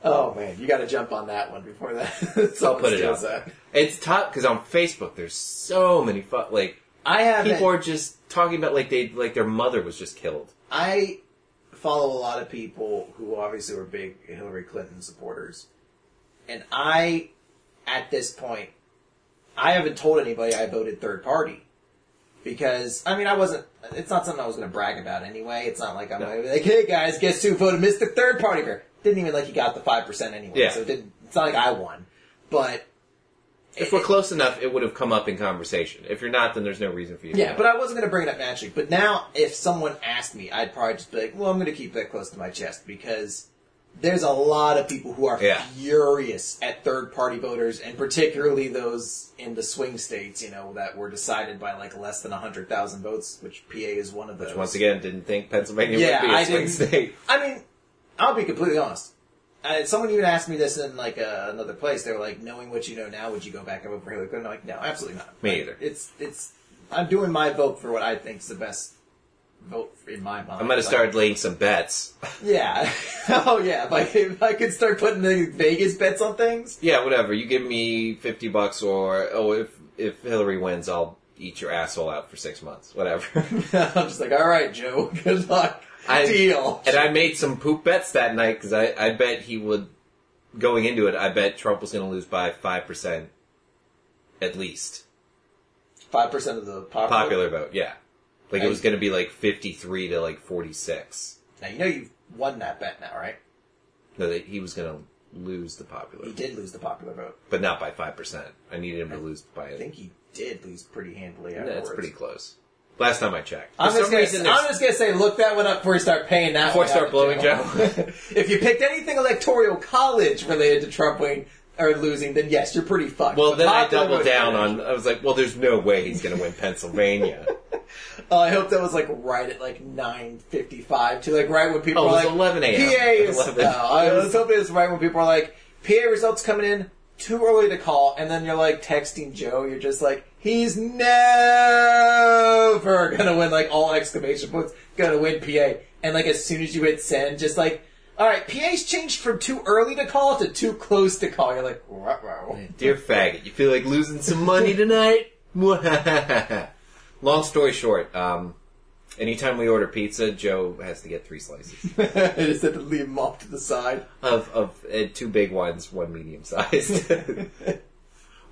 Oh man, you got to jump on that one before that. I'll put it up. that. It's tough because on Facebook there's so many fu- like I have people are just talking about like they like their mother was just killed. I follow a lot of people who obviously were big Hillary Clinton supporters. And I, at this point, I haven't told anybody I voted third party. Because, I mean, I wasn't, it's not something I was going to brag about anyway. It's not like I'm No. gonna be like, hey guys, guess who voted Mr. Third Party here? Didn't even like he got the 5% anyway. Yeah. So it didn't, it's not like I won. But, If we're close enough, it would have come up in conversation. If you're not, then there's no reason for you. to Yeah, know. but I wasn't going to bring it up naturally. But now, if someone asked me, I'd probably just be like, well, I'm going to keep that close to my chest because there's a lot of people who are Yeah. furious at third party voters, and particularly those in the swing states, you know, that were decided by like less than 100,000 votes, which PA is one of those. Which once again, didn't think Pennsylvania Yeah, would be a I swing state. I mean, I'll be completely honest. Uh, someone even asked me this in like uh, another place. They were like, "Knowing what you know now, would you go back and vote for Hillary Clinton?" I'm like, no, absolutely not. Me Like, either. It's it's. I'm doing my vote for what I think is the best vote in my mind. I'm gonna Like, start laying some bets. Yeah. oh yeah. If I, if I could start putting the Vegas bets on things. Yeah, whatever. You give me fifty bucks, or oh, if if Hillary wins, I'll eat your asshole out for six months. Whatever. I'm just like, all right, Joe. Good luck. I- Deal. and I made some poop bets that night because I I bet he would. Going into it, I bet Trump was going to lose by five percent, at least. Five percent of the popular. Popular vote, yeah. Like it was going to be like fifty-three to like forty-six. Now you know you've won that bet now, right? No, that he was going to lose the popular, He vote, did lose the popular vote. but not by five percent. I needed him to lose by. I think he did lose pretty handily. Yeah, Afterwards. it's pretty close. Last time I checked. For I'm just, gonna, reason, I'm just gonna say, look that one up before you start paying that. Before I start blowing if you picked anything electoral college related to Trump winning or losing, then yes, you're pretty fucked. Well, But then I popular doubled vote- down on. I was like, well, there's no way he's going to win Pennsylvania. Oh, I hope that was like right at like nine fifty five to like right when people Oh, are it was like 11 a.m. PA is. 11. No, I was hoping it was right when people are like PA results coming in too early to call, and then you're like texting Joe. You're just like he's never gonna win. Like all exclamation points, gonna win PA. And like as soon as you hit send, just like. All right, PA's changed from too early to call to too close to call. You're like, wow. Dear faggot, you feel like losing some money tonight? Long story short, um, anytime we order pizza, Joe has to get three slices I just had to leave them off to the side. of of uh, two big ones, one medium sized.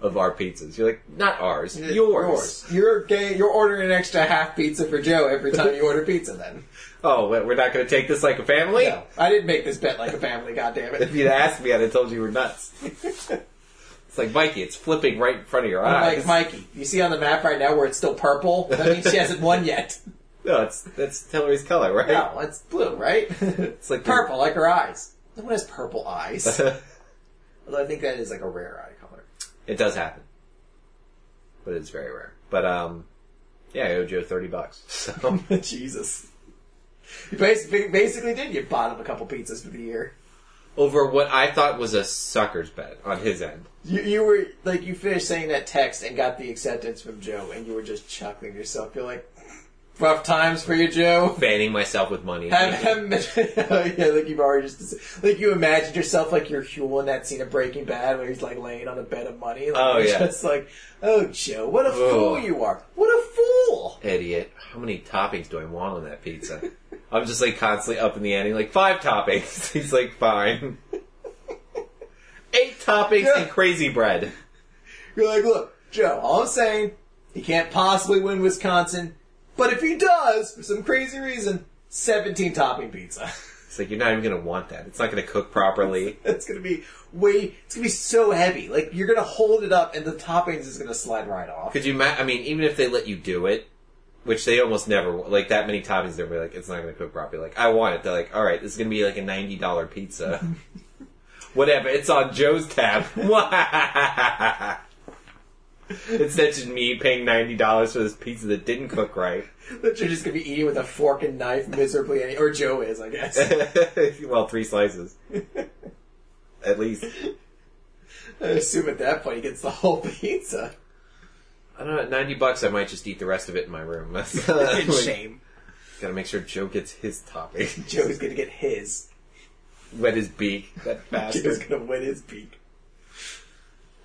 Of our pizzas, you're like not ours, yours. You're gay, you're ordering an extra half pizza for Joe every time you order pizza. Then Oh, we're not going to take this like a family. no, I didn't make this bet like a family. God damn If you'd asked me, I'd have told you you were nuts. it's like Mikey, it's flipping right in front of your I'm eyes. like Mikey, you see on the map right now where it's still purple? That means she hasn't won yet. No, it's that's Hillary's color, right? No, it's blue, right? It's like the- purple, like her eyes. No one has purple eyes. Although I think that is like a rare eye. It does happen, but it's very rare. But um, yeah, I owe Joe thirty bucks. So Jesus. You basically, basically did. You bought him a couple pizzas for the year. over what I thought was a sucker's bet on his end. You, you were like you finished saying that text and got the acceptance from Joe, and you were just chuckling yourself. You're like, rough times for you, Joe. Fanning myself with money. Have, haven't yeah, like you've already just like you imagined yourself like you're Huell in that scene of Breaking Bad where he's like laying on a bed of money. Like, Oh, yeah. just like, oh Joe, what a fool you are! What a fool! Idiot. How many toppings do I want on that pizza? I'm just like constantly up in the ante, like five toppings. He's like, fine. Eight toppings Yeah. and crazy bread. You're like, look, Joe, all I'm saying, he can't possibly win Wisconsin, but if he does, for some crazy reason, 17 topping pizza. It's like you're not even gonna want that. It's not gonna cook properly. it's gonna be way, it's gonna be so heavy. Like, you're gonna hold it up and the toppings is gonna slide right off. Could you? Ma- I mean, even if they let you do it, which they almost never like that many toppings, they're like, it's not gonna cook properly. Like, I want it. They're like, all right, this is gonna be like a ninety dollar pizza. Whatever. It's on Joe's tab. Instead, just me paying ninety dollars for this pizza that didn't cook right. that you're just gonna be eating with a fork and knife miserably, any- or Joe is, I guess. well, three slices, at least. I assume at that point he gets the whole pizza. I don't know. At ninety bucks, I might just eat the rest of it in my room. That's In shame. Gotta make sure Joe gets his topping. Joe's gonna get his. Wet his beak. That Joe's bastard. gonna win his beak.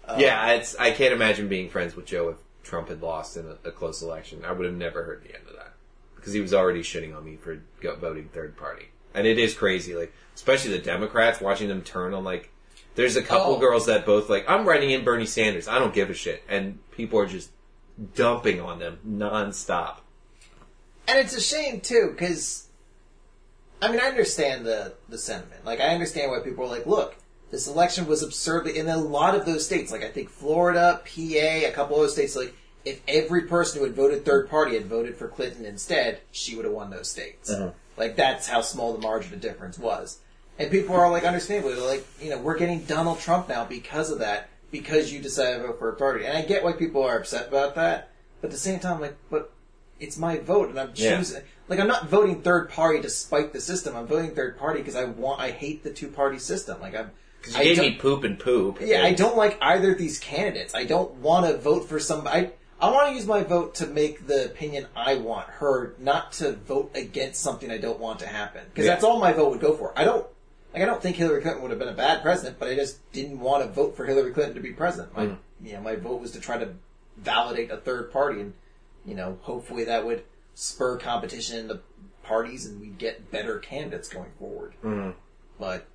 Uh, yeah, it's. I can't imagine being friends with Joe if Trump had lost in a, a close election. I would have never heard the end of that because he was already shitting on me for voting third party, and it is crazy. Like, especially the Democrats, watching them turn on like. There's a couple Oh. girls that both like I'm writing in Bernie Sanders. I don't give a shit, and people are just dumping on them nonstop. And it's a shame too, because I mean, I understand the the sentiment. Like, I understand why people are like, "Look, this election was absurdly." In a lot of those states, like I think Florida, PA, a couple of those states, like if every person who had voted third party had voted for Clinton instead, she would have won those states. Uh-huh. Like that's how small the margin of difference was. And people are like, understandably, they're like, you know, we're getting Donald Trump now because of that, because you decided to vote for a party. And I get why people are upset about that, but at the same time, like, but it's my vote, and I'm Yeah. choosing. Like, I'm not voting third party to spite the system. I'm voting third party because I want. I hate the two party system. Like, I'm. Because you I gave me poop and poop. yeah, I don't like either of these candidates. I don't want to vote for some. I I want to use my vote to make the opinion I want heard, not to vote against something I don't want to happen. Because Yeah. that's all my vote would go for. I don't like. I don't think Hillary Clinton would have been a bad president, but I just didn't want to vote for Hillary Clinton to be president. My Mm. you my vote was to try to validate a third party, and you know, hopefully that would spur competition in the parties, and we'd get better candidates going forward. Mhm. But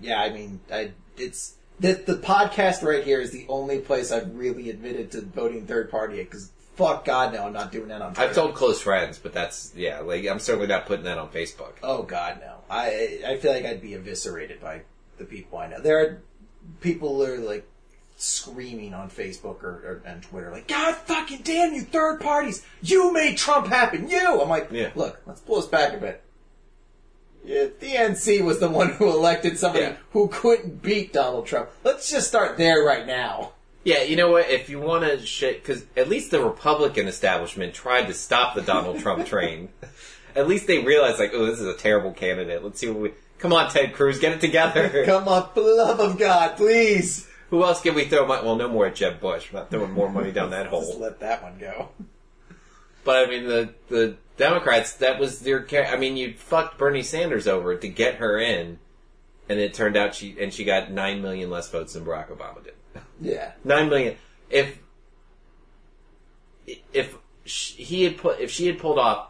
yeah, I mean, I it's the the podcast right here is the only place I've really admitted to voting third party because fuck God, no, I'm not doing that on. Twitter. I've told close friends, but that's yeah. Like I'm certainly not putting that on Facebook. Oh God, no. I I feel like I'd be eviscerated by the people I know. There are people who are like screaming on Facebook or, or and Twitter, like God fucking damn you, third parties! You made Trump happen. You. I'm like, Yeah. look, let's pull this back a bit. Yeah, the NC was the one who elected somebody Yeah. who couldn't beat Donald Trump. Let's just start there right now. Yeah, you know what? If you want to shit, because at least the Republican establishment tried to stop the Donald Trump train. At least they realized, like, oh, this is a terrible candidate. Let's see what we. Come on, Ted Cruz, get it together. Come on, for the love of God, please. Who else can we throw money? Well, no more at Jeb Bush. We're not throwing more money down that Just hole. let that one go. But I mean, the the Democrats, that was their. I mean, you fucked Bernie Sanders over to get her in, and it turned out she and she got nine million less votes than Barack Obama did. Yeah. Nine million. If if sh- he had put if she had pulled off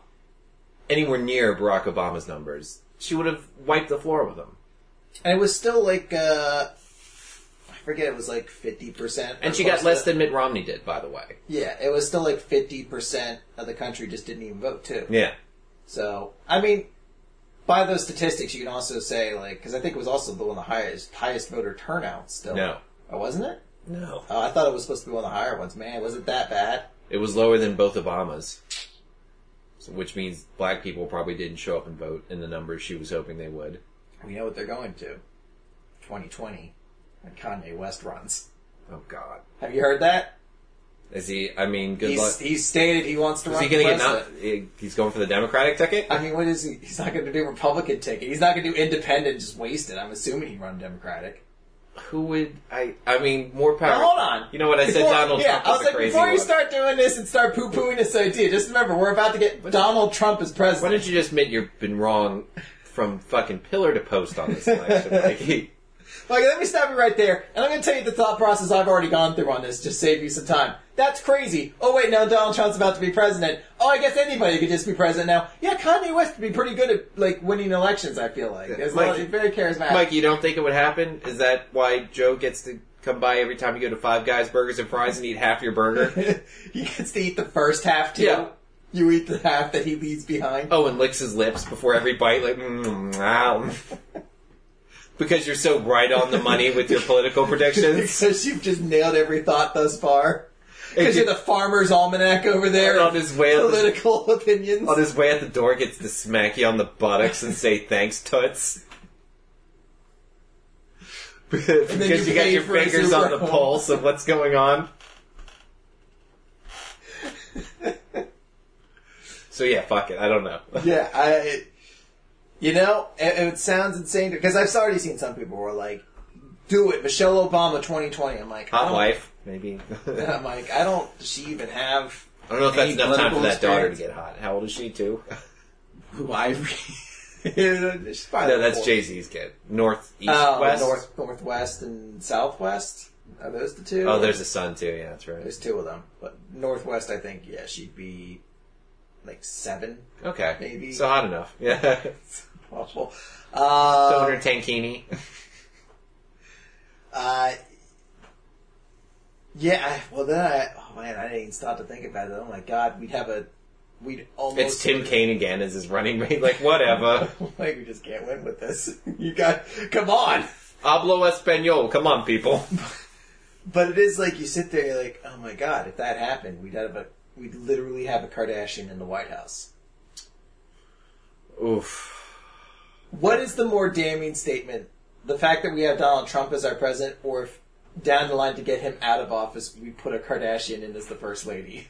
anywhere near Barack Obama's numbers, she would have wiped the floor with him. And it was still like, uh, forget, it was like 50%. And she got less to- than Mitt Romney did, by the way. Yeah, it was still like 50% of the country just didn't even vote, too. Yeah. So, I mean, by those statistics, you can also say, like, because I think it was also the one of the highest, highest voter turnout still. No. Oh, wasn't it? No. Oh, I thought it was supposed to be one of the higher ones. Man, was it that bad? It was lower than both Obamas. So, which means black people probably didn't show up and vote in the numbers she was hoping they would. We know what they're going to. 2020. When Kanye West runs. Oh God. Have you heard that? Is he, I mean, good luck. He's, he's stated he wants to Is run he gonna get not, he's going for the Democratic ticket? I mean, what is he? He's not going to do Republican ticket. He's not going to do independent. Just waste it. I'm assuming he'd run Democratic. Who would, I, I mean, more power. Now, hold on. You know what I said? Before- Donald yeah, Trump I was was like, crazy before you one. start doing this and start poo pooing this idea, just remember we're about to get Donald Trump as president. Why don't you just admit you've been wrong from fucking pillar to post on this election? like, he, Like, let me stop you right there, and I'm going to tell you the thought process I've already gone through on this, just save you some time. That's crazy. Oh wait, now Donald Trump's about to be president. Oh, I guess anybody could just be president now. Yeah, Kanye West would be pretty good at like winning elections. I feel like as Mike- long he's very charismatic. Mike, you don't think it would happen? Is that why Joe gets to come by every time you go to Five Guys Burgers and Fries and eat half your burger? he gets to eat the first half too. Yeah. You eat the half that he leaves behind. Oh, and licks his lips before every bite, like, mm, ow. because you're so right on the money with your political predictions. because you've just nailed every thought thus far. Because you're the farmer's almanac over there. On his way, out political the, opinions. On his way at the door, gets to smack you on the buttocks and say thanks, toots. because you, you got your fingers on the pulse of what's going on. so yeah, fuck it. I don't know. yeah, I you know, it, it sounds insane because I've already seen some people who are like, "Do it, Michelle Obama 2020." I'm like, "Hot oh, wife, maybe." I'm like, I don't. Does she even have? I don't know if that's enough time for that daughter to get hot. How old is she too? Who I? She's probably no, that's Jay Z's kid. North, east, Oh, west. north, northwest, and southwest. Are those the two? Oh, there's a son too. Yeah, that's right. there's two of them, but northwest, I think, yeah, she'd be like seven, Okay, Maybe. so hot enough. Yeah, Throwing Uh, her tankini. uh, yeah. I, well, then I. Oh man, I didn't even stop to think about it. Oh my god, we'd have a. We'd almost. It's Tim Kaine again as his running mate. Like whatever. like we just can't win with this. You got. Come on. Hablo español. Come on, people. But it is like you sit there, you're like, oh my god, if that happened, we'd have a, we'd literally have a Kardashian in the White House. Oof. What is the more damning statement? The fact that we have Donald Trump as our president, or if down the line to get him out of office, we put a Kardashian in as the first lady?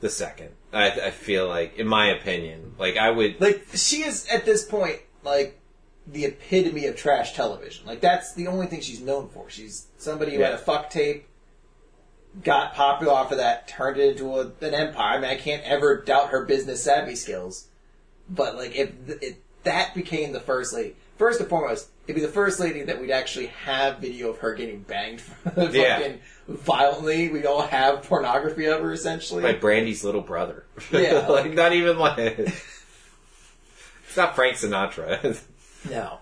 The second, I, I feel like, in my opinion, like I would. Like, she is, at this point, like, the epitome of trash television. Like, that's the only thing she's known for. She's somebody who had a fuck tape, got popular off of that, turned it into a, an empire. I mean, I can't ever doubt her business savvy skills. But, like, if, if that became the first lady, first and foremost, it'd be the first lady that we'd actually have video of her getting banged fucking Yeah. violently. We'd all have pornography of her, essentially. Like Brandy's little brother. Yeah. like not even like. it's not Frank Sinatra. No.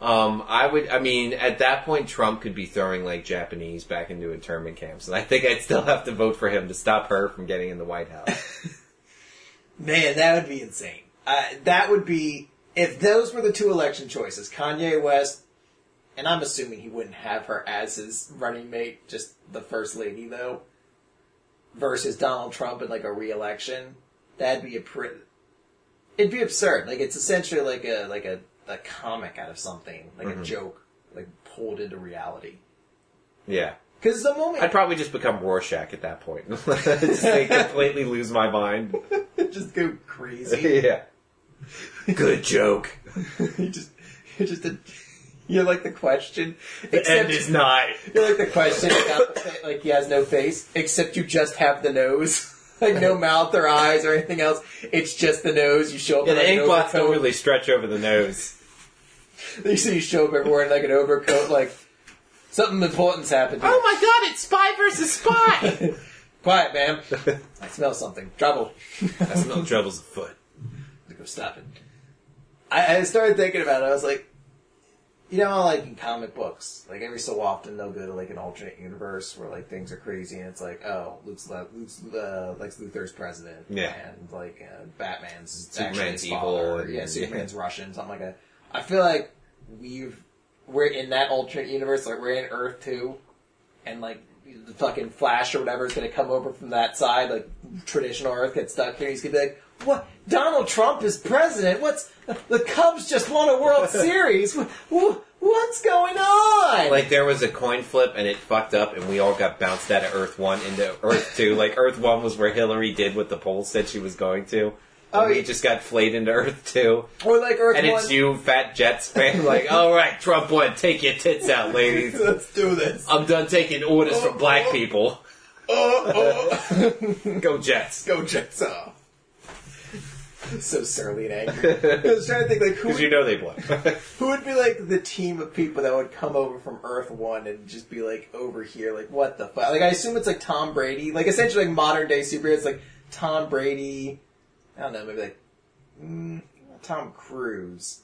Um, I would. I mean, at that point, Trump could be throwing like Japanese back into internment camps, and I think I'd still have to vote for him to stop her from getting in the White House. Man, that would be insane. Uh, that would be if those were the two election choices, Kanye West, and I'm assuming he wouldn't have her as his running mate, just the first lady though, versus Donald Trump in like a re-election. That'd be a pretty. It'd be absurd. Like it's essentially like a like a, a comic out of something, like a joke, like pulled into reality. yeah, Because the moment I'd probably just become Rorschach at that point. just like, completely lose my mind. just go crazy. yeah. Good joke. you just you're just a you're like the question. The end is nigh. You're like the question about the fa- like he has no face, except you just have the nose. like no mouth or eyes or anything else. It's just the nose. You show up Yeah, in the like ink an blots don't really stretch over the nose. You see you show up everywhere in like an overcoat, like something important's happened. Oh my god, it's spy versus spy! Quiet, ma'am. I smell something. Trouble. I smell troubles afoot. It. I, I started thinking about it. I was like, you know, like in comic books, like every so often they'll go to like an alternate universe where like things are crazy, and it's like, oh, Luke's, Le- Luke's uh, Lex Luthor's president, Yeah. and like uh, Batman's Superman's evil, and- yeah, Superman's Russian, something like that. I feel like we've we're in that alternate universe, like we're in Earth two, and like the fucking Flash or whatever is going to come over from that side, like traditional Earth gets stuck here. He's going to be like, "What? Donald Trump is president? What's the Cubs just won a World Series? Wh- wh- What's going on?" Like there was a coin flip and it fucked up and we all got bounced out of Earth 1 into Earth 2. Like Earth 1 was where Hillary did what the polls said she was going to. Oh, And we just got flayed into Earth 2. or like Earth 1. And one. it's you, fat Jets fan, like, alright, Trump won, take your tits out, ladies. Let's do this. I'm done taking orders from uh, black uh, people. Oh, oh. Go Jets. Go Jets off. So surly and angry. I was trying to think like who Because you know they blow. Who would be like the team of people that would come over from Earth One and just be like over here, like what the fuck? Like I assume it's like Tom Brady, like essentially like modern day superheroes, like Tom Brady. I don't know, maybe like mm, Tom Cruise,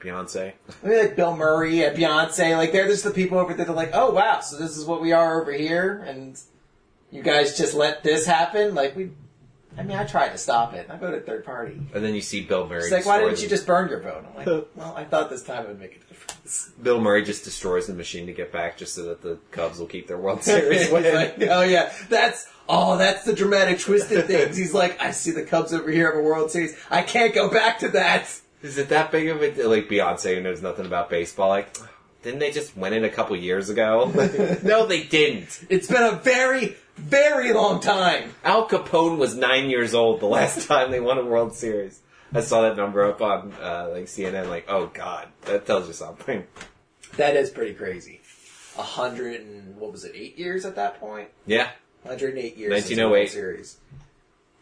Beyonce. maybe like Bill Murray and Beyonce. Like they're just the people over there. They're like, oh wow, so this is what we are over here, and you guys just let this happen. Like we, I mean, I tried to stop it. I voted third party. And then you see Bill Murray. It's like, why didn't you just burn your vote? I'm like, well, I thought this time it would make a difference. Bill Murray just destroys the machine to get back just so that the Cubs will keep their World Series win. Like, oh yeah, that's oh that's the dramatic twist in things. He's like, I see the Cubs over here have a World Series. I can't go back to that. Is it that big of a like Beyonce who knows nothing about baseball? Like, didn't they just win it a couple years ago? no, they didn't. It's been a very Very long time. Al Capone was nine years old the last time they won a World Series. I saw that number up on uh, like CNN. Like, oh god, that tells you something. That is pretty crazy. A hundred and what was it? Eight years at that point. Yeah, 108 years since the 1908. Series.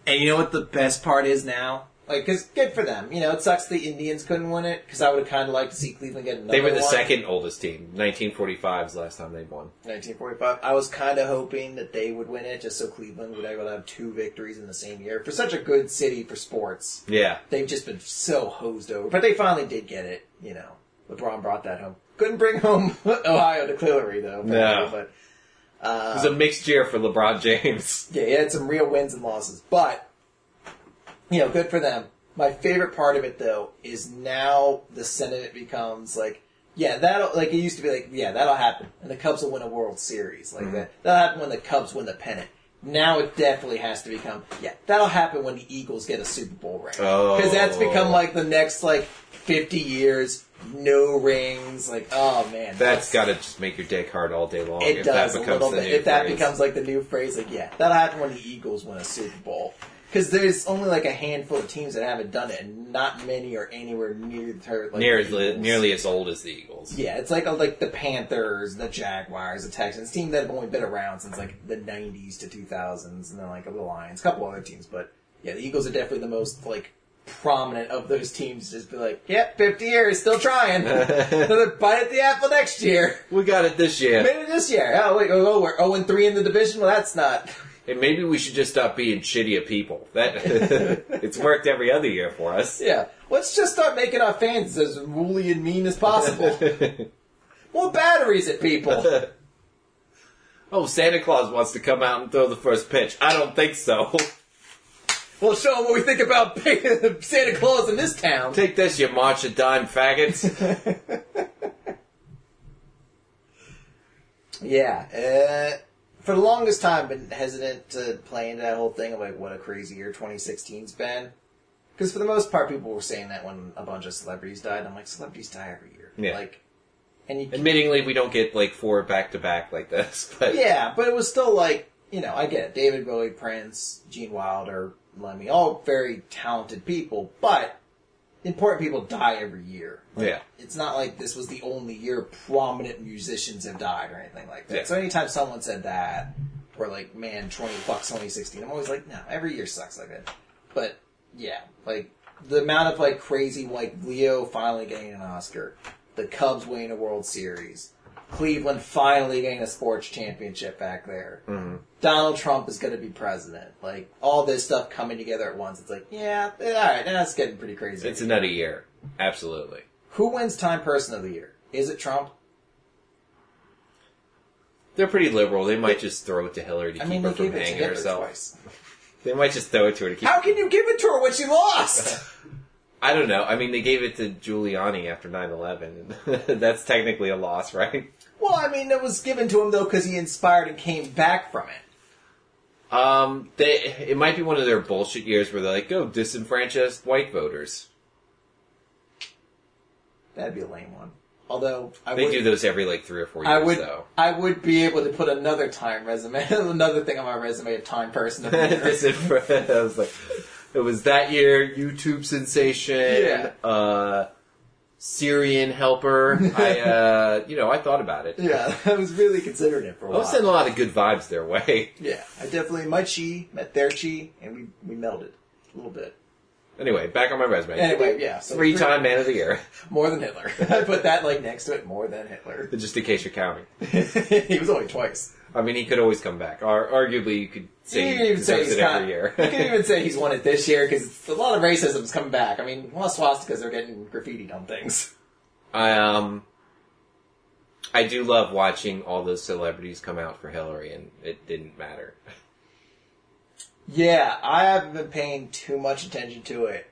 And you know what the best part is now? Like, cause good for them. You know, it sucks the Indians couldn't win it, cause I would have kind of liked to see Cleveland get another they were the one. second oldest team. 1945 is the last time they won. 1945. I was kind of hoping that they would win it, just so Cleveland would able to have two victories in the same year. For such a good city for sports, Yeah, they've just been so hosed over. But they finally did get it. You know, LeBron brought that home. Couldn't bring home Ohio to Hillary though. No. But uh, it was a mixed year for LeBron James. Yeah, he had some real wins and losses, but you know, good for them. My favorite part of it though is now the sentiment becomes like, yeah, that'll like it used to be like, yeah, that'll happen, and the Cubs will win a World Series like mm-hmm. that. That'll happen when the Cubs win the pennant. Now it definitely has to become, yeah, that'll happen when the Eagles get a Super Bowl ring Oh. because that's become like the next like fifty years, no rings. Like, oh man, That's got to just make your dick hard all day long. it if does that a little bit. If that phrase. becomes like the new phrase, like yeah, that'll happen when the Eagles win a Super Bowl. Because there's only like a handful of teams that haven't done it, and not many are anywhere near the like, Near, the Eagles. nearly as old as the Eagles. Yeah, it's like oh, like the Panthers, the Jaguars, the Texans, team that have only been around since like the '90s to 2000s, and then like the Lions, a couple other teams, but yeah, the Eagles are definitely the most like prominent of those teams. Just be like, yep, 50 years, still trying. Another bite at the apple next year. We got it this year. Maybe this year. Oh wait, oh, oh we're 0 and 3 in the division. Well, that's not. And maybe we should just stop being shitty at people. That it's worked every other year for us. Yeah, let's just start making our fans as woolly and mean as possible. More batteries at people. oh, Santa Claus wants to come out and throw the first pitch. I don't think so. We'll show them what we think about Santa Claus in this town. Take this, you march a dime faggots. Yeah, uh, for the longest time, been hesitant to play into that whole thing of like what a crazy year 2016's been. Because for the most part, people were saying that when a bunch of celebrities died. I'm like, celebrities die every year. Yeah. Like, and you Admittingly, we don't get like four back to back like this, but Yeah, but it was still like, you know, I get it. David Bowie, Prince, Gene Wilder, Lemmy, all very talented people, but important people die every year. Like, Yeah. It's not like this was the only year prominent musicians have died or anything like that. Yeah. So anytime someone said that, or like, man, 20 fuck 2016, I'm always like, no, every year sucks like that. But, yeah, like, the amount of like crazy, like Leo finally getting an Oscar, the Cubs winning a World Series, Cleveland finally getting a sports championship back there. Mhm. Donald Trump is going to be president. Like all this stuff coming together at once. It's like, yeah, all right, that's getting pretty crazy. it's a nutty year. Absolutely. Who wins Time Person of the Year? Is it Trump? They're pretty liberal. They might just throw it to Hillary to I keep mean, her from gave it to hanging herself. They might just throw it to her to keep. How can you give it to her when she lost? I don't know. I mean, they gave it to Giuliani after 9-11. That's technically a loss, right? Well, I mean, it was given to him though because he inspired and came back from it. Um, they it might be one of their bullshit years where they're like, "Go disenfranchise white voters." That'd be a lame one. Although I They would, do those every like three or four years, I would, though. I would be able to put another time resume, another thing on my resume of Time Person of the Year. Disenfran- I was like, it was that year. YouTube sensation. Yeah. Uh, Syrian helper. I, uh, you know, I thought about it. Yeah, I was really considering it for a I while. I was sending a lot of good vibes their way. Yeah, I definitely my chi met their chi, and we we melded a little bit. Anyway, back on my resume. Anyway, yeah, so Three-time man of the year. more than Hitler. I put that like next to it, more than Hitler. Just in case you're counting. he was only twice. I mean, he could always come back. Ar- arguably, you could say you can even say he's every kind year. You can even say he's won it this year because a lot of racism's coming back. I mean, a lot of swastikas are getting graffitied on things. I um, I do love watching all those celebrities come out for Hillary, and it didn't matter. Yeah, I haven't been paying too much attention to it.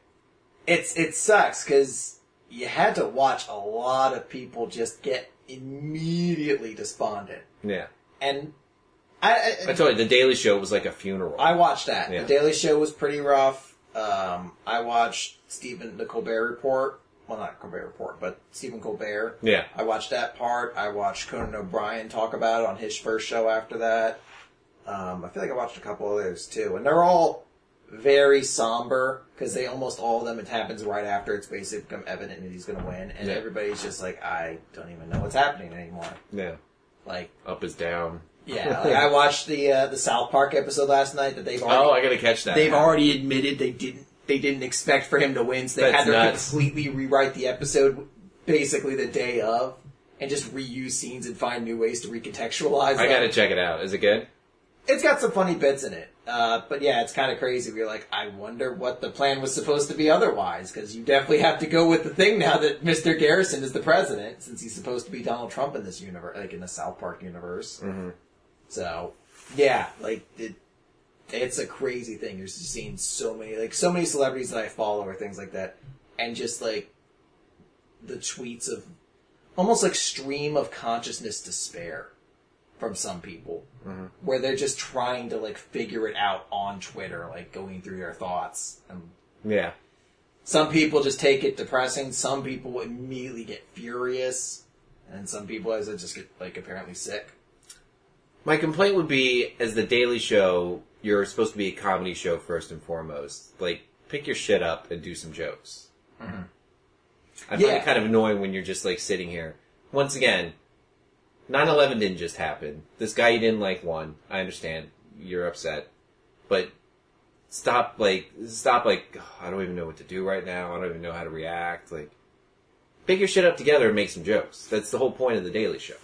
It's it sucks because you had to watch a lot of people just get immediately despondent, Yeah, and I, I told you the Daily Show was like a funeral. I watched that. Yeah. The Daily Show was pretty rough. Um, I watched Stephen the Colbert Report. Well, not Colbert Report, but Stephen Colbert. yeah, I watched that part. I watched Conan O'Brien talk about it on his first show after that. Um, I feel like I watched a couple others too, and they're all very somber because they almost all of them it happens right after it's basically become evident that he's going to win, and Yeah. everybody's just like, I don't even know what's happening anymore. Yeah. Like, Up is down. Yeah, like I watched the uh, the South Park episode last night that they've already, oh, already, I gotta catch that. they've already admitted they didn't they didn't expect for him to win, so they That's had to nuts. completely rewrite the episode basically the day of. And just reuse scenes and find new ways to recontextualize. It. I them. gotta check it out. Is it good? It's got some funny bits in it. Uh, but yeah, it's kind of crazy. We're like, I wonder what the plan was supposed to be otherwise, because you definitely have to go with the thing now that Mr. Garrison is the president, since he's supposed to be Donald Trump in this universe, like in the South Park universe. Mhm. So, yeah, like it, it's a crazy thing. You're just seeing so many, like so many celebrities that I follow or things like that, and just like the tweets of almost like stream of consciousness despair from some people mm-hmm. where they're just trying to like figure it out on Twitter, like going through their thoughts. And Yeah. some people just take it depressing. Some people immediately get furious, and some people, as I just get like apparently sick. My complaint would be, as the Daily Show, you're supposed to be a comedy show first and foremost. Like, pick your shit up and do some jokes. Mm-hmm. I find Yeah. it kind of annoying when you're just like sitting here. Once again, 9-11 didn't just happen. This guy you didn't like won. I understand. You're upset. But stop like, stop like, "Ugh, I don't even know what to do right now. I don't even know how to react. Like, pick your shit up together and make some jokes. That's the whole point of the Daily Show.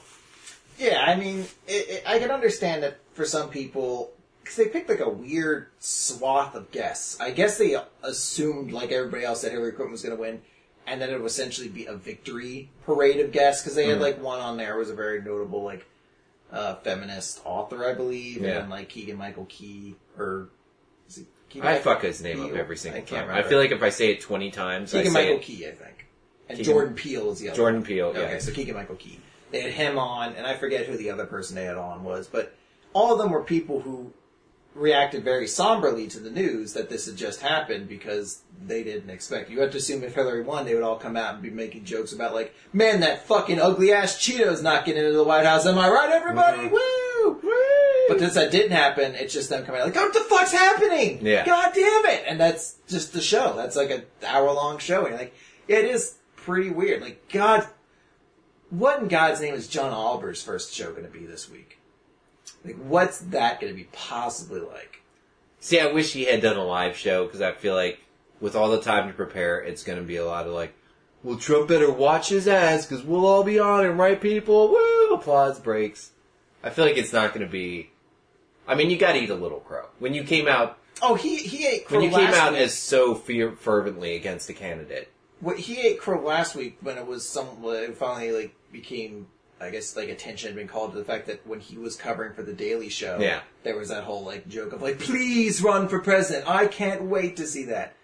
Yeah, I mean, it, it, I can understand that for some people, because they picked like a weird swath of guests. I guess they assumed, like everybody else, that Hillary Clinton was going to win, and then it would essentially be a victory parade of guests. Because they had like one on there was a very notable like uh, feminist author, I believe, Yeah. and like Keegan Michael Key or Keegan I fuck his name Key? up every single I time. I feel like if I say it 20 times, I Keegan say Michael it. Key, I think. And Keegan- Jordan Peele is the other Jordan. Peele, yeah. Okay, so Keegan Michael Key. They had him on, and I forget who the other person they had on was, but all of them were people who reacted very somberly to the news that this had just happened because they didn't expect. You have to assume if Hillary won, they would all come out and be making jokes about like, "Man, that fucking ugly ass Cheeto's not getting into the White House." Am I right, everybody? Mhm. Woo! But since that didn't happen, it's just them coming out like, "What the fuck's happening? Yeah. God damn it!" And that's just the show. That's like an hour long show, and you're like, it is pretty weird. Like, God, what in God's name is John Oliver's first show going to be this week? Like, what's that going to be possibly like? See, I wish he had done a live show because I feel like with all the time to prepare, it's going to be a lot of like, well, Trump better watch his ass because we'll all be on him, right, people? Woo! Applause breaks. I feel like it's not going to be. I mean, you got to eat a little crow. When you came out, Oh, he he ate crow when you came out week. as so fear, fervently against a candidate, What he ate crow last week when it was some it finally like became I guess like attention had been called to the fact that when he was covering for the Daily Show, Yeah. there was that whole like joke of like, please run for president. I can't wait to see that.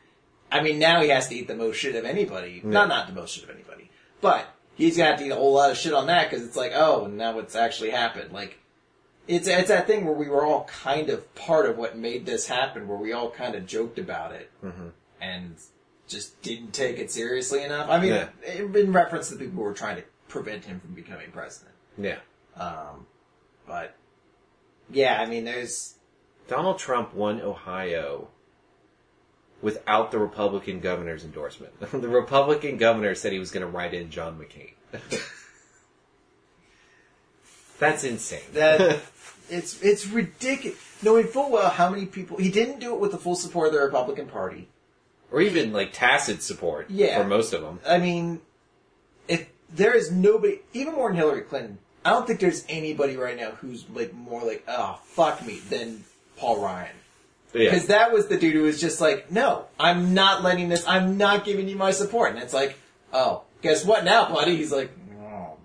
I mean, now he has to eat the most shit of anybody. Not not the most shit of anybody, but he's got to eat a whole lot of shit on that because it's like, oh, now what's actually happened. Like, it's it's that thing where we were all kind of part of what made this happen, where we all kind of joked about it mm-hmm. and just didn't take it seriously enough. I mean, Yeah. in reference to the people who were trying to prevent him from becoming president. yeah, Um, but yeah, I mean, there's Donald Trump won Ohio without the Republican governor's endorsement. the Republican governor said he was going to write in John McCain. That's insane. that it's it's ridiculous. Knowing full well how many people he didn't do it with the full support of the Republican Party. Or even like tacit support Yeah. for most of them. I mean, if there is nobody, even more than Hillary Clinton, I don't think there's anybody right now who's like more like, oh fuck me, than Paul Ryan. Yeah. Because that was the dude who was just like, no, I'm not letting this, I'm not giving you my support. And it's like, oh, guess what now, buddy? He's like, oh,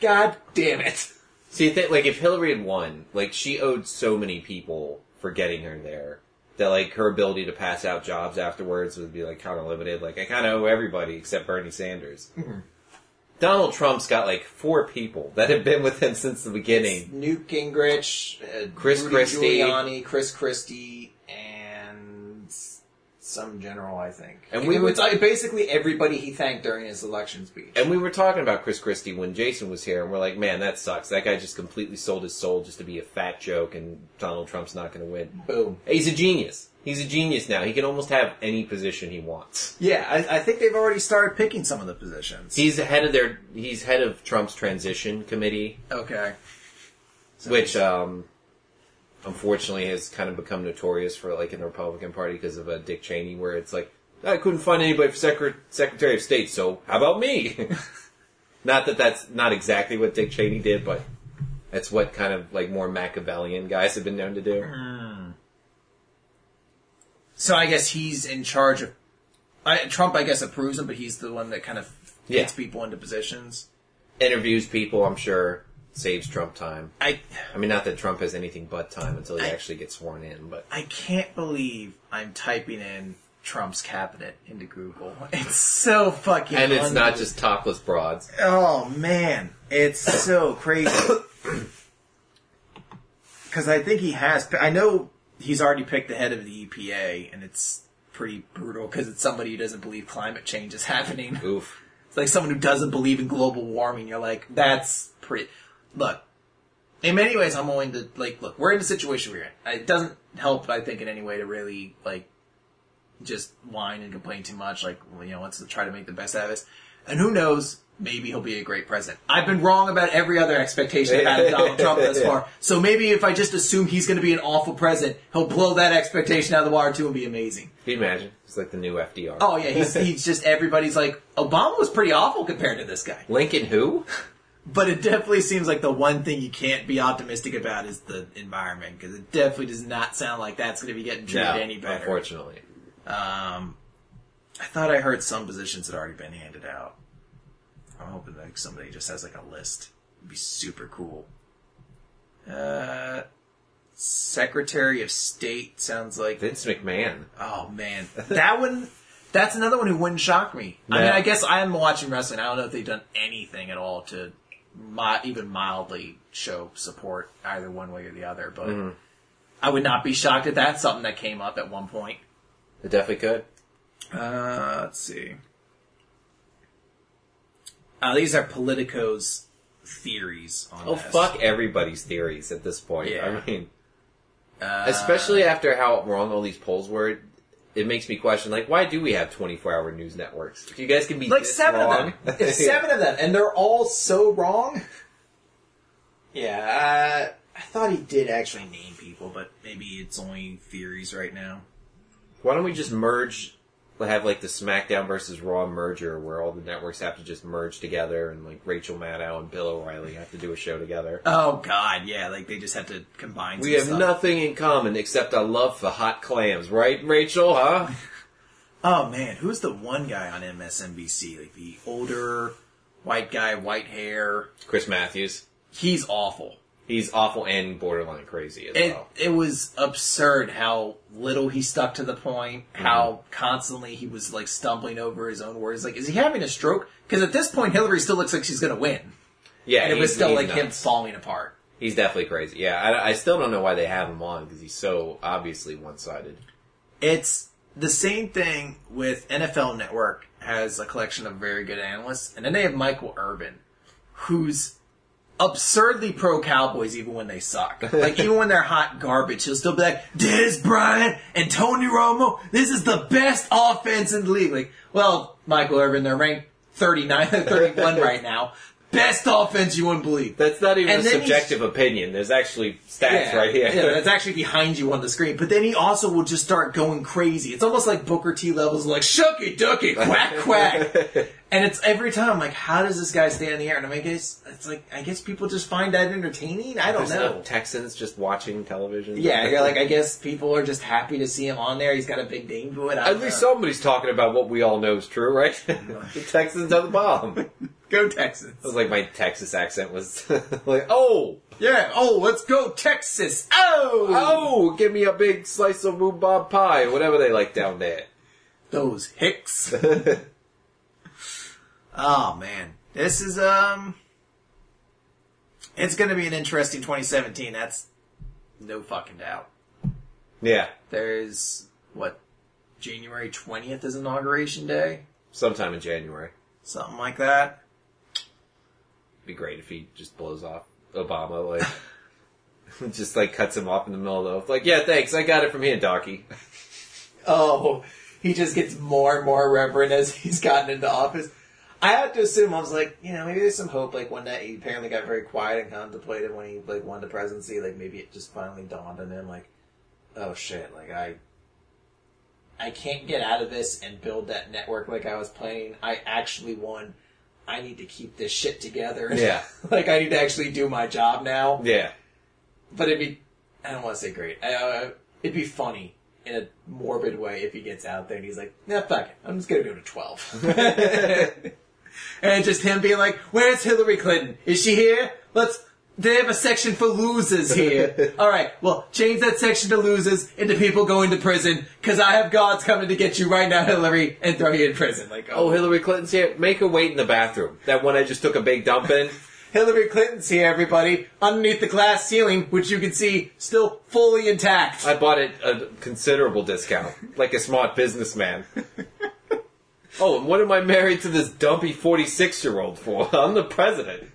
god damn it. See, th- like if Hillary had won, like she owed so many people for getting her there that like her ability to pass out jobs afterwards would be like kind of limited. Like I kind of owe everybody except Bernie Sanders. Donald Trump's got like four people that have been with him since the beginning. Newt Gingrich, uh, Chris Rudy Christie. Giuliani, Chris Christie, and some general, I think. And we we would- would basically everybody he thanked during his election speech. And we were talking about Chris Christie when Jason was here, and we're like, man, that sucks. That guy just completely sold his soul just to be a fat joke, and Donald Trump's not going to win. Boom. He's a genius. He's a genius now. He can almost have any position he wants. Yeah, I, I think they've already started picking some of the positions. He's head of their. He's head of Trump's transition committee, okay. So which um, unfortunately has kind of become notorious for like in the Republican Party because of uh, Dick Cheney, where it's like I couldn't find anybody for Secret- Secretary of State, so how about me? not that that's not exactly what Dick Cheney did, but that's what kind of like more Machiavellian guys have been known to do. So I guess he's in charge of. I, Trump, I guess, approves him, but he's the one that kind of Yeah. gets people into positions. Interviews people, I'm sure, saves Trump time. I I mean, not that Trump has anything but time until he I- actually gets sworn in, but I can't believe I'm typing in Trump's cabinet into Google. It's so fucking. and it's not just topless broads. Oh man, it's so crazy. Because I think he has. I know he's already picked the head of the EPA, and it's pretty brutal because it's somebody who doesn't believe climate change is happening. Oof. It's like someone who doesn't believe in global warming. You're like, that's pretty. Look, in many ways, I'm willing to like. Look, we're in the situation we're in. It doesn't help, I think, in any way to really like just whine and complain too much. Like, you know, let's try to make the best out of this. And who knows? Maybe he'll be a great president. I've been wrong about every other expectation I've had of Donald Trump thus far. So maybe if I just assume he's going to be an awful president, he'll blow that expectation out of the water too and be amazing. Can you imagine? It's like the new FDR. Oh yeah, he's he's just everybody's like Obama was pretty awful compared to this guy. Lincoln who? But it definitely seems like the one thing you can't be optimistic about is the environment because it definitely does not sound like that's going to be getting treated No, any better. unfortunately. Um, I thought I heard some positions had already been handed out. I'm hoping that somebody just has like a list. It'd be super cool. Uh, Secretary of State sounds like Vince McMahon. Oh man, that one. That's another one who wouldn't shock me. I mean, I guess I'm watching wrestling. I don't know if they've done anything at all to mi- even mildly show support either one way or the other. But Mm-hmm. I would not be shocked if that's something that came up at one point. It definitely could. Uh, let's see. Uh, these are Politico's theories on Oh this. fuck everybody's theories at this point. Yeah. I mean, Uh, especially after how wrong all these polls were. It makes me question, like, why do we have 24-hour news networks? If you guys can be like this seven wrong- of them. It's seven of them, and they're all so wrong. Yeah, uh, I thought he did actually name people, but maybe it's only theories right now. Why don't we just merge? We have like the SmackDown versus Raw merger, where all the networks have to just merge together, and like Rachel Maddow and Bill O'Reilly have to do a show together. Oh God, yeah, like they just have to combine. We have stuff. nothing in common except a love for hot clams, right, Rachel? Huh? Oh man, who's the one guy on MSNBC? Like the older white guy, white hair. Chris Matthews. He's awful. He's awful and borderline crazy as It well. it was absurd how little he stuck to the point. Mm-hmm. How constantly he was like stumbling over his own words. Like, is he having a stroke? Because at this point, Hillary still looks like she's going to win, Yeah, and it was still like him falling apart. He's definitely crazy. Yeah, I, I still don't know why they have him on because he's so obviously one-sided. It's the same thing with NFL Network has a collection of very good analysts, and then they have Michael Irvin, who's absurdly pro Cowboys even when they suck. Like even when they're hot garbage, he'll still be like, Dez Bryant and Tony Romo, this is the best offense in the league. Like, well, Michael Irvin, they're ranked 39 31 right now. Best offense you wouldn't believe. That's not even And a then he's- subjective opinion. There's actually stats right here. Yeah, that's actually behind you on the screen. But then he also will just start going crazy. It's almost like Booker T levels, like shucky ducky, quack quack. and it's every time like, how does this guy stay in the air? And I mean, I guess it's like I guess people just find that entertaining. I don't There's know. no Texans just watching television. Yeah, you're like I guess people are just happy to see him on there. He's got a big name to it. I At don't least know. somebody's talking about what we all know is true, right? the Texans are the bomb. It Texas. Texans. was like my Texas accent was like, oh, Yeah. Oh, let's go Texas. Oh, oh, give me a big slice of rhubarb pie, or whatever they like down there. those hicks. oh man, this is um, it's going to be an interesting 2017. That's no fucking doubt. yeah, There's what January 20th is inauguration day. Sometime in January. Something like that. Be great if he just blows off Obama, like just like cuts him off in the middle of the like, yeah, thanks, I got it from here, Docky. Oh, he just gets more and more reverent as he's gotten into office. I have to assume I was like, you know, maybe there's some hope. Like one day, he apparently got very quiet and contemplated when he like won the presidency. Like maybe it just finally dawned on him, like, oh shit, like I, I can't get out of this and build that network like I was planning. I actually won. I need to keep this shit together. Yeah. like I need to actually do my job now. Yeah. But it'd be, I don't want to say great. Uh, it'd be funny in a morbid way if he gets out there and he's like, nah, fuck it. I'm just going to go to 12. and just him being like, where's Hillary Clinton? Is she here? Let's, they have a section for losers here. All right, well, change that section to losers into people going to prison because I have gods coming to get you right now, Hillary, and throw you in prison. Like, oh. oh, Hillary Clinton's here. Make her wait in the bathroom. That one I just took a big dump in. Hillary Clinton's here, everybody, underneath the glass ceiling, which you can see still fully intact. I bought it at a considerable discount, like a smart businessman. Oh, and what am I married to this dumpy 46 year old for? I'm the president.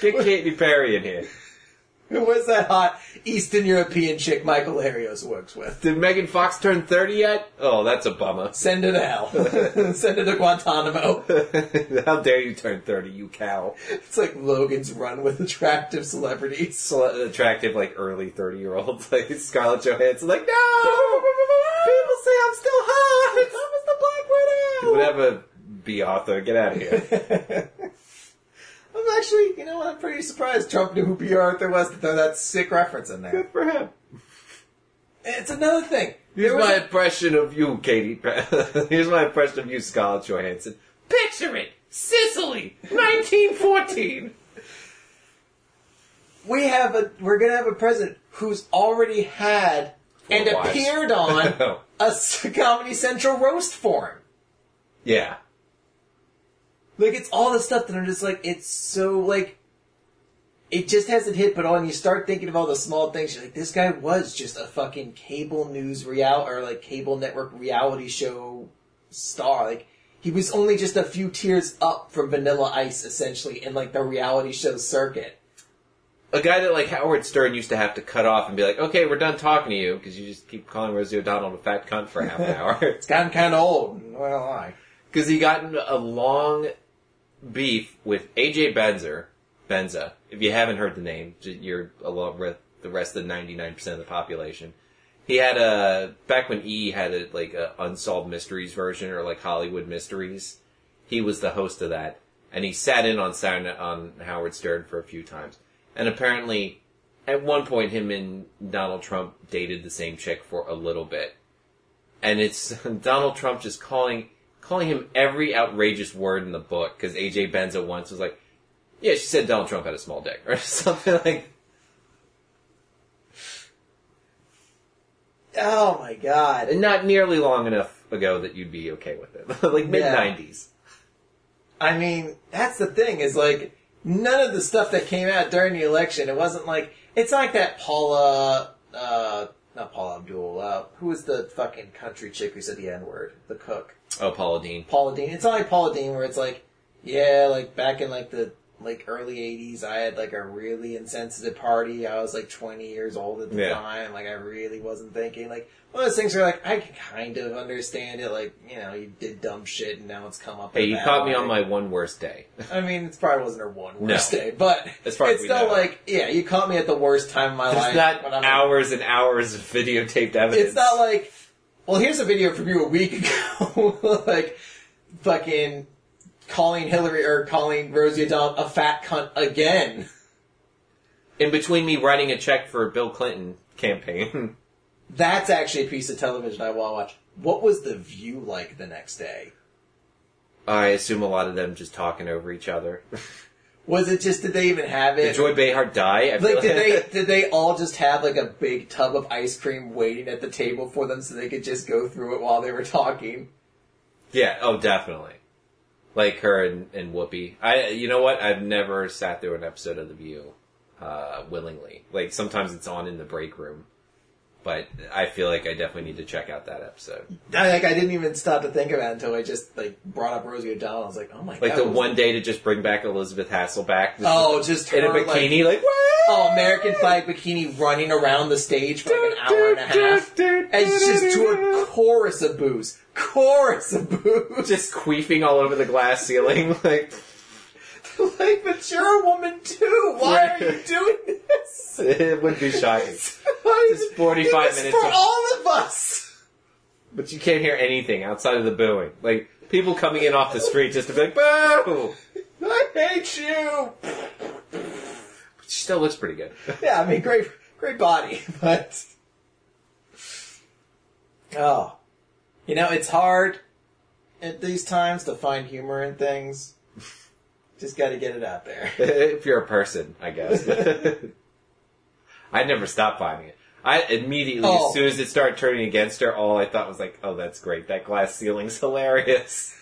Get Katy Perry in here. Who was that hot Eastern European chick Michael Larios works with? Did Megan Fox turn 30 yet? Oh, that's a bummer. Send her to hell. Send her to Guantanamo. How dare you turn 30, you cow. It's like Logan's run with attractive celebrities. Cele- uh, attractive, like, early 30 year olds, like Scarlett Johansson, like, no! People say I'm still hot! I was the Black Widow! Whatever, Bea Arthur, get out of here. I'm actually, you know what, I'm pretty surprised Trump knew who Bea Arthur was to throw that sick reference in there. Good for him. It's another thing. Here's There was my a- impression of you, Katie. Here's my impression of you, Scarlett Johansson. Picture it! Sicily, 1914! we have a, we're gonna have a president who's already had and wives. appeared on a s- Comedy Central roast for him. yeah. Like it's all the stuff that I'm just like, it's so like, it just hasn't hit. But when you start thinking of all the small things, you're like, this guy was just a fucking cable news real or like cable network reality show star. Like he was only just a few tiers up from Vanilla Ice, essentially, in like the reality show circuit. A guy that like Howard Stern used to have to cut off and be like, okay, we're done talking to you, because you just keep calling Rosie O'Donnell a fat cunt for half an hour. It's gotten kind of old. Well, I. Because he got a long beef with AJ Benzer, Benza. If you haven't heard the name, you're along with the rest of the 99% of the population. He had a back when E had a like a unsolved mysteries version or like Hollywood mysteries. He was the host of that, and he sat in on Saturday, on Howard Stern for a few times. And apparently, at one point, him and Donald Trump dated the same chick for a little bit and it's Donald Trump just calling calling him every outrageous word in the book because AJ Benza once was like, "Yeah, she said Donald Trump had a small dick" or something like. Oh my god. And not nearly long enough ago that you'd be okay with it, like mid nineties. I mean, that's the thing is like none of the stuff that came out during the election. It wasn't like it's like that Paula, uh, not Paula Abdul. Uh, who was the fucking country chick who said the N word? The cook, Oh, Paula Deen. Paula Deen. It's not like Paula Deen where it's like, yeah, like back in like the like early '80s, I had like a really insensitive party. I was like 20 years old at the Yeah. time. Like I really wasn't thinking. Like one of those things where like I can kind of understand it. Like you know, you did dumb shit and now it's come up. Hey, you caught me on my one worst day. I mean, it probably wasn't her one No. worst day, but As far it's we still know. like, yeah, you caught me at the worst time of my There's life. not hours and hours of videotaped evidence. It's not like, well, here's a video from you a week ago, like fucking calling Hillary or calling Rosie O'Donnell a fat cunt again. in between me writing a check for a Bill Clinton campaign. That's actually a piece of television I want to watch. What was the view like the next day? I assume a lot of them just talking over each other. Was it just did they even have it? Did Joy Behar die? I like did they did they all just have like a big tub of ice cream waiting at the table for them so they could just go through it while they were talking? Yeah, oh, definitely. Like her and, and Whoopi. I, you know what? I've never sat through an episode of The View, uh, willingly. Like, sometimes it's on in the break room. But I feel like I definitely need to check out that episode. I, like I didn't even stop to think about it until I just like brought up Rosie O'Donnell. I was like, oh my Like god. Like the one day to just bring back Elizabeth Hasselbeck. just Oh, just in a her, like- bikini, like, Oh, American flag bikini running around the stage for like an hour and a half. And just to a chorus of boos. Chorus of boos. just queefing all over the glass ceiling, like. like, but you're a woman too. Why are you doing this? It would be shocking. Just 45 do this minutes for of- all of us. But you can't hear anything outside of the booing. Like, people coming in off the street just to be like, boo! I hate you. But she still looks pretty good. Yeah, I mean, great, great body, but oh, you know, it's hard at these times to find humor in things. Just got to get it out there. if you're a person, I guess. I never stopped finding it. I immediately, Oh. as soon as it started turning against her, all I thought was like, "Oh, that's great! That glass ceiling's hilarious."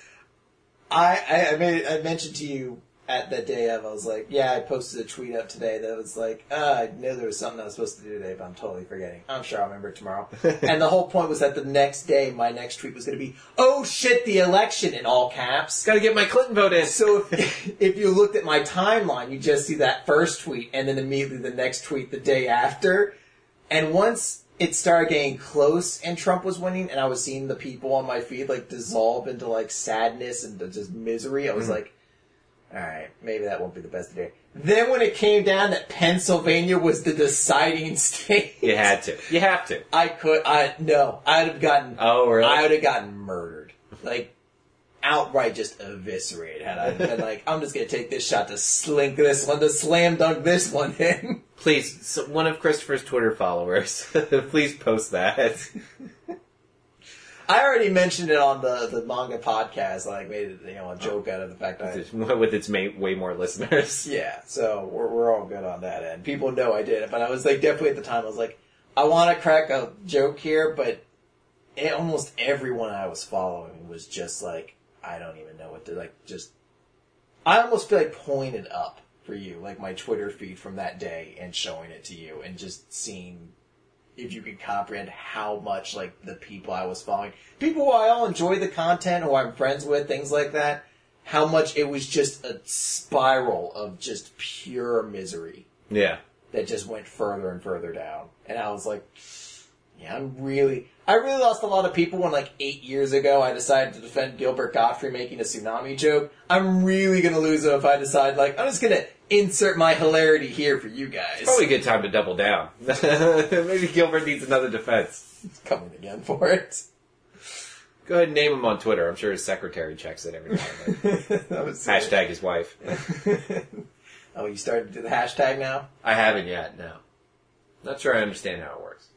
I, I, I made I mentioned to you at the day of I was like, yeah, I posted a tweet up today that was like, uh, I knew there was something I was supposed to do today, but I'm totally forgetting. I'm sure I'll remember it tomorrow. and the whole point was that the next day, my next tweet was going to be, oh shit, the election in all caps. Got to get my Clinton vote in. So if, if you looked at my timeline, you just see that first tweet and then immediately the next tweet the day after. And once it started getting close and Trump was winning and I was seeing the people on my feed like dissolve into like sadness and just misery, I was like, alright, maybe that won't be the best day. Then when it came down that Pennsylvania was the deciding state, You had to. You have to. I could, I, no, I'd have gotten Oh, really? I would have gotten murdered. Like, outright just eviscerated had I been like, I'm just gonna take this shot to slink this one, to slam dunk this one in. Please, so one of Christopher's Twitter followers, please post that. I already mentioned it on the, the manga podcast, like made you know a joke out of the fact that I, With its ma- way more listeners. yeah, so we're we're all good on that end. People know I did it, but I was like definitely at the time I was like, I want to crack a joke here, but it, almost everyone I was following was just like, I don't even know what to like. Just I almost feel like pointed up for you, like my Twitter feed from that day, and showing it to you, and just seeing if you could comprehend how much like the people I was following, people who I all enjoy the content, who I'm friends with, things like that, how much it was just a spiral of just pure misery Yeah. that just went further and further down. And I was like, yeah, I'm really, I really lost a lot of people when like eight years ago I decided to defend Gilbert Gottfried making a tsunami joke. I'm really gonna lose them if I decide like, I'm just gonna insert my hilarity here for you guys. Probably a good time to double down. Maybe Gilbert needs another defense. coming again for it. Go ahead and name him on Twitter. I'm sure his secretary checks it every time. and then. Hashtag his wife. oh, you started to do the hashtag now? I haven't yet, no. Not sure I understand how it works.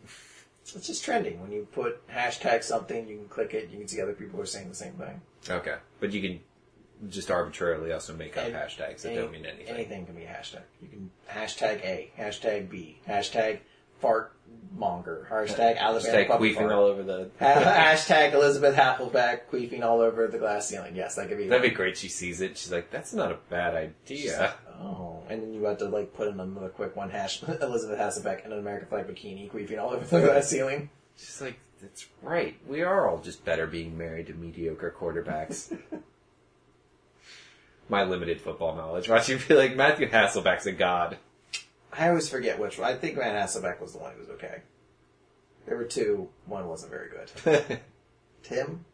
It's just trending. When you put hashtag something, you can click it, you can see other people are saying the same thing. Okay. But you can just arbitrarily also make up And hashtags that any- don't mean anything. Anything can be a hashtag. You can hashtag A, hashtag B, hashtag fart monger, hashtag Alabama Hashtag queefing fart. all over the... Hashtag Elizabeth Hasselbeck queefing all over the glass ceiling. Yes, that could be. That'd be great. She sees it. She's like, that's not a bad idea. like, oh, and then you have to like put in another quick one. Hash Elizabeth Hasselbeck in an American flag bikini queefing all over the glass ceiling. She's like, that's right. We are all just better being married to mediocre quarterbacks. My limited football knowledge. Watch you be like, Matthew Hasselbeck's a god. I always forget which one. I think Van Hasselbeck was the one who was okay. There were two. One wasn't very good. Tim?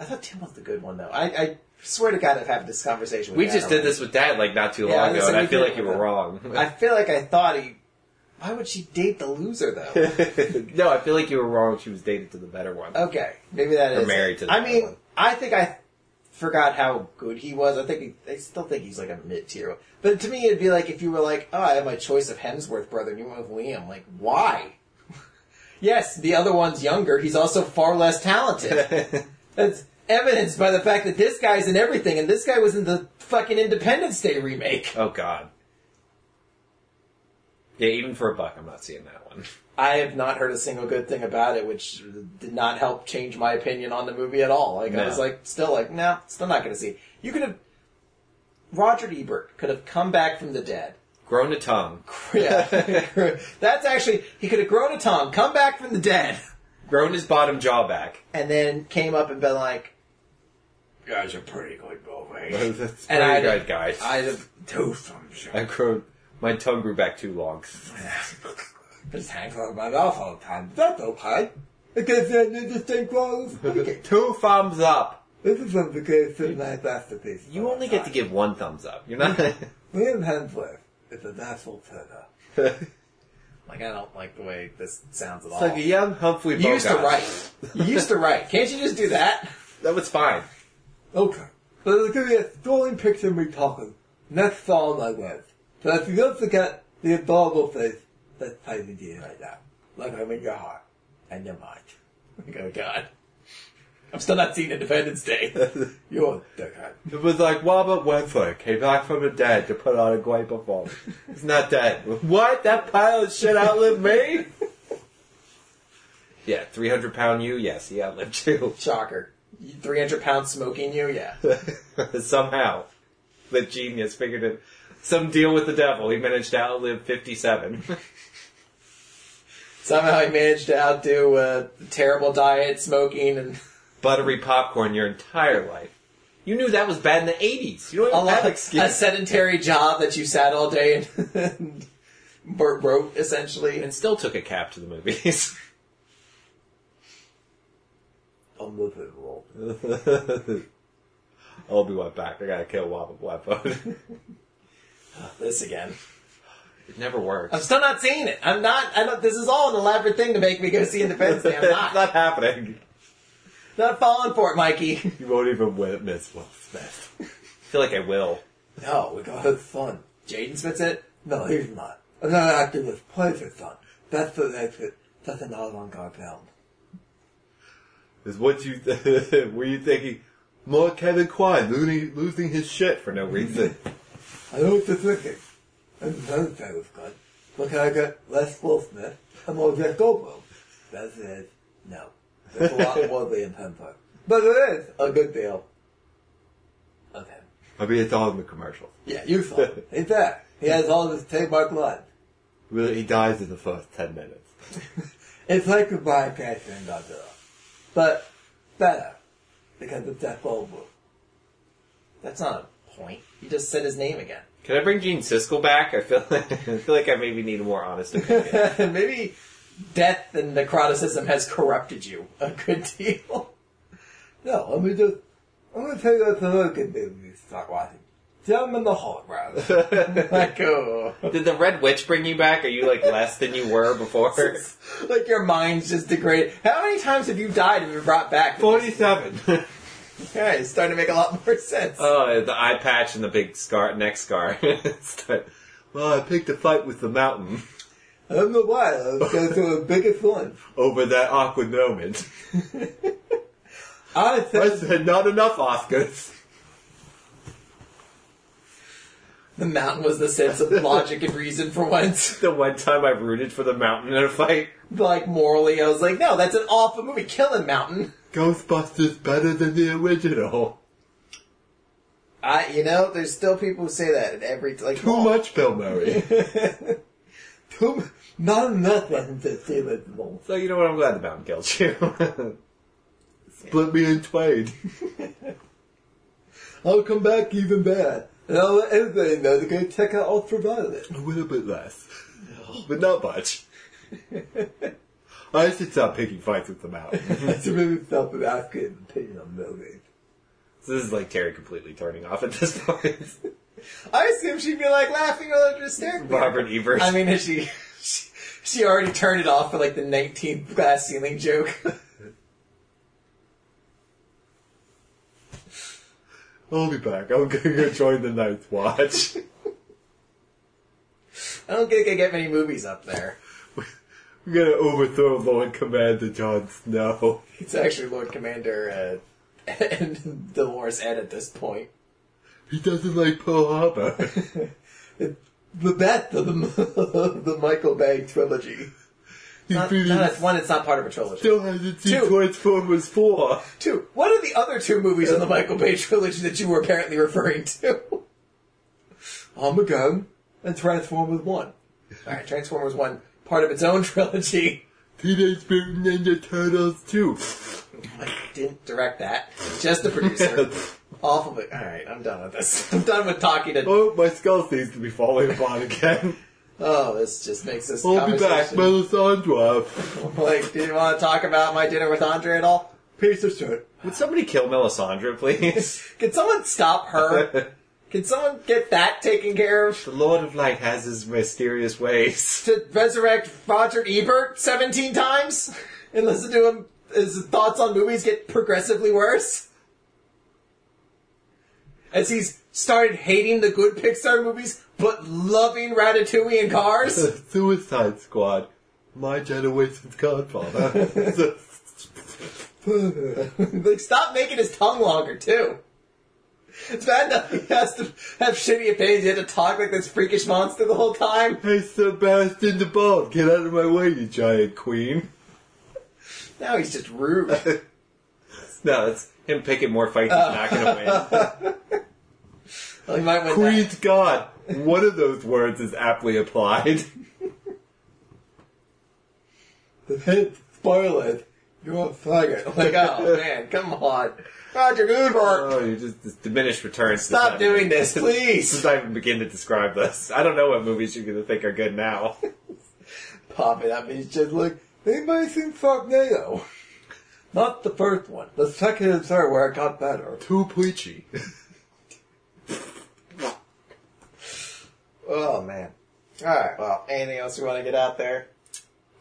I thought Tim was the good one, though. I, I swear to God I've had this conversation with we Dad just did already. this with Dad like not too Yeah, long was ago, and I feel like you were wrong. I feel like I thought he... Why would she date the loser, though? no, I feel like you were wrong. She was dated to the better one. okay, maybe that Or is... married to the I mean, one. I think I forgot how good he was. I think he, I still think he's like a mid-tier. But to me, it'd be like if you were like, oh, I have my choice of Hemsworth brother, and you went with Liam. Like, why? yes, the other one's younger. He's also far less talented. That's evidenced by the fact that this guy's in everything, and this guy was in the fucking Independence Day remake. oh God. Yeah, even for a buck, I'm not seeing that one. I have not heard a single good thing about it, which did not help change my opinion on the movie at all. Like I was like, still like, no, still not going to see. it. You could have Roger Ebert could have come back from the dead, Grown a tongue. yeah. That's actually, he could have grown a tongue, come back from the dead, Grown his bottom jaw back. and then came up and been like, "You guys are pretty good movie." That's And pretty I'd- good, guys. I'd have two thumbs. I grew, my tongue grew back too long. Just hangs out of my mouth all the time. That's okay. Because uh, then you just think, well, Two thumbs up. this is some because of my masterpiece. You only get to give one thumbs up. You're not. William Hemsworth is a natural turner. Like, I don't like the way this sounds at It's like a young Humphrey Bogart. You used to write. You used to write. Can't you just do that? That was fine. Okay. But it's going to be a strolling picture of me talking. Next song I went. So if you don't forget the adorable face typing to you right now. Like I'm in your heart and your mind. Oh god. I'm still not seeing Independence Day. You're a dickhead. It was like Robert Redford came back from the dead to put on a great performance. He's not dead. What? That pile of shit outlived me? yeah, 300 pound you? Yes, he outlived you. Shocker. 300 pounds smoking you? Yeah. Somehow, the genius figured it. Some deal with the devil. He managed to outlive 57. Somehow he managed to outdo uh, terrible diet, smoking, and Buttery popcorn your entire life. You knew that was bad in the 80s. You don't a, have lot, excuse. a sedentary job that you sat all day and, and wrote, essentially. and still took a cab to the movies. Unbelievable. I'll be right back. I gotta kill Robert Redford. This again. It never works. I'm still not seeing it. I'm not. I don't. This is all an elaborate thing to make me go see Independence Day. I'm it's not. not happening. not falling for it, Mikey. You won't even miss Will Smith. I feel like I will. No, we got his son. Jaden Smith's it. No, he's not. Another actor was plays his son. That's the that's it. That's an avant-garde film. Is what you were you thinking? More Kevin Kline losing, losing his shit for no reason. I know what you're thinking. Independence Day was good. But can I get less Will Smith and more Jeff Goldblum? That's it. No. There's a lot more than Pemper. But it is a good deal. of him. I mean, it's all in the commercials. Yeah, you saw it. He's there. He has all his trademark lines. Really, he dies in the first ten minutes. It's like a Bryan Cranston in Godzilla. But better. Because of Jeff Goldblum. That's not a point. You just said his name again. Can I bring Gene Siskel back? I feel like, I feel like I maybe need a more honest opinion. Maybe death and necroticism has corrupted you a good deal. No, let me just. I'm gonna tell you that's another good movie to start watching. Gem in the Heart, rather. like, oh. Did the Red Witch bring you back? Are you like less than you were before? like your mind's just degraded. How many times have you died and been brought back? Forty-seven. Yeah, it's starting to make a lot more sense. oh, the eye patch and the big scar, neck scar. Well, I picked a fight with the mountain I don't know why. I was going to the biggest one. over that awkward moment. I I said said not enough Oscars. the mountain was the sense of logic and reason for once. The one time I rooted for the mountain in a fight. Like morally, I was like, no, that's an awful movie. Killing Mountain. Ghostbusters better than the original. I, you know, there's still people who say that at every like. Too much Bill Murray. Too, not enough to say that so you know what? I'm glad the mountain killed you. Split me in twain. I'll come back even better. And I'll let everybody know to go check out Ultraviolet. A little bit less, but not much. I used to stop picking fights with the mountain. That's really self an accurate opinion on movies. So this is like Terry completely turning off at this point. I assume she'd be like laughing or like hysterically. Robert Ebert. I mean, is she, she she already turned it off for like the 19th glass ceiling joke. I'll be back. I'm gonna go join the Night's Watch. I don't think I get many movies up there. We're gonna overthrow Lord Commander Jon Snow. It's actually Lord Commander uh, and Dolorous Edd at this point. He doesn't like Pearl Harbor. The best of the, the Michael Bay trilogy. Not, not, one, it's not part of a trilogy. still hasn't seen Two. Transformers 4. Two. What are the other two movies in the Michael Bay trilogy that you were apparently referring to? Armageddon and Transformers 1. Alright, Transformers 1, part of its own trilogy. Teenage Mutant Ninja Turtles 2. I didn't direct that. Just the producer. Awful, but alright, I'm done with this. I'm done with talking to. oh, my skull seems to be falling apart again. Oh, this just makes this I'll be back, conversation. Melisandre. Like, do you want to talk about my dinner with Andre at all? Piece of shit. Would somebody kill Melisandre, please? Can someone stop her? Can someone get that taken care of? the Lord of Light has his mysterious ways. To resurrect Roger Ebert 17 times? And listen to him, his thoughts on movies get progressively worse? As he's started hating the good Pixar movies, but loving Ratatouille and Cars? Suicide Squad. My generation's godfather. like, stop making his tongue longer, too. It's bad enough he has to have shitty opinions. He had to talk like this freakish monster the whole time. hey, Sebastian the Bald, get out of my way, you giant queen. Now he's just rude. No, it's him picking more fights he's not gonna win. Well, he might win that. God. One of those words is aptly applied. Spoil it. You're a faggot. Like, oh man, come on. Roger Goodberg. Oh, you just this diminished returns. Stop doing this, please. Since I even begin to describe this, I don't know what movies you're gonna think are good now. Pop it up. He's just like, anybody seen Sharknado? Not the first one. The second and third where it got better. Too preachy. Oh man. Alright, well, anything else you want to get out there?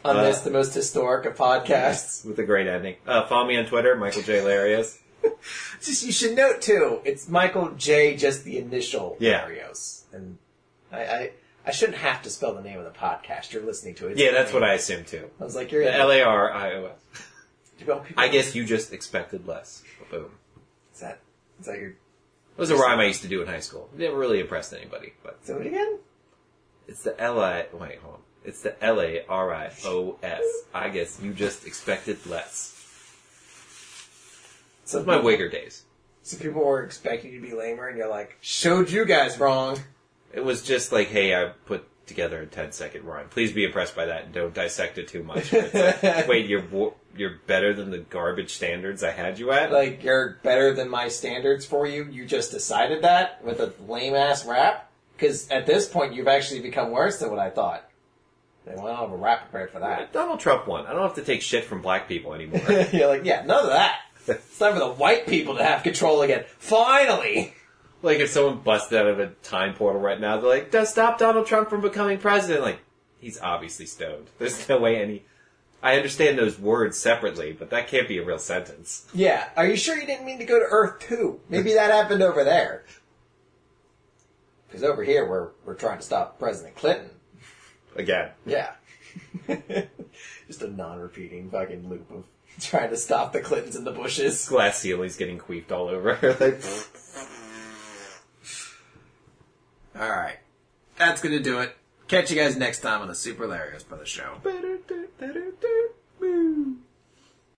On this, Uh, the most historic of podcasts. With a great ending. Uh, follow me on Twitter, Michael J. Larios. Just you should note too, it's Michael J. Just the initial Yeah. Larios, and I, I I shouldn't have to spell the name of the podcast you're listening to. It's Yeah, that's name. what I assumed too. I was like. You're. L A R I O S. I guess you just expected less. Boom. is that is that your It was a rhyme I used to do in high school. It never really impressed anybody, but do it again? it's the L I wait, hold on. It's the L A R I O S. I guess you just expected less. So My Wigger days. So people were expecting you to be lamer, and you're like, showed you guys wrong. It was just like, hey, I put together a 10 second rhyme. Please be impressed by that and don't dissect it too much. Like, wait, you're you're better than the garbage standards I had you at? Like you're better than my standards for you. You just decided that with a lame ass rap. Because at this point, you've actually become worse than what I thought. They went on a rap prepared for that. Donald Trump won. I don't have to take shit from black people anymore. you're like, yeah, none of that. It's time for the white people to have control again. Finally. like if someone busted out of a time portal right now, they're like, "Does stop Donald Trump from becoming president?" Like, he's obviously stoned. There's no way any. I understand those words separately, but that can't be a real sentence. Yeah. Are you sure you didn't mean to go to Earth too? Maybe that happened over there. Because over here, we're we're trying to stop President Clinton. Again, Yeah. Just a non-repeating fucking loop of trying to stop the Clintons in the bushes. glass ceilings getting queefed all over. like, All right, that's gonna do it. Catch you guys next time on the Super Hilarious Brothers Show. Boo.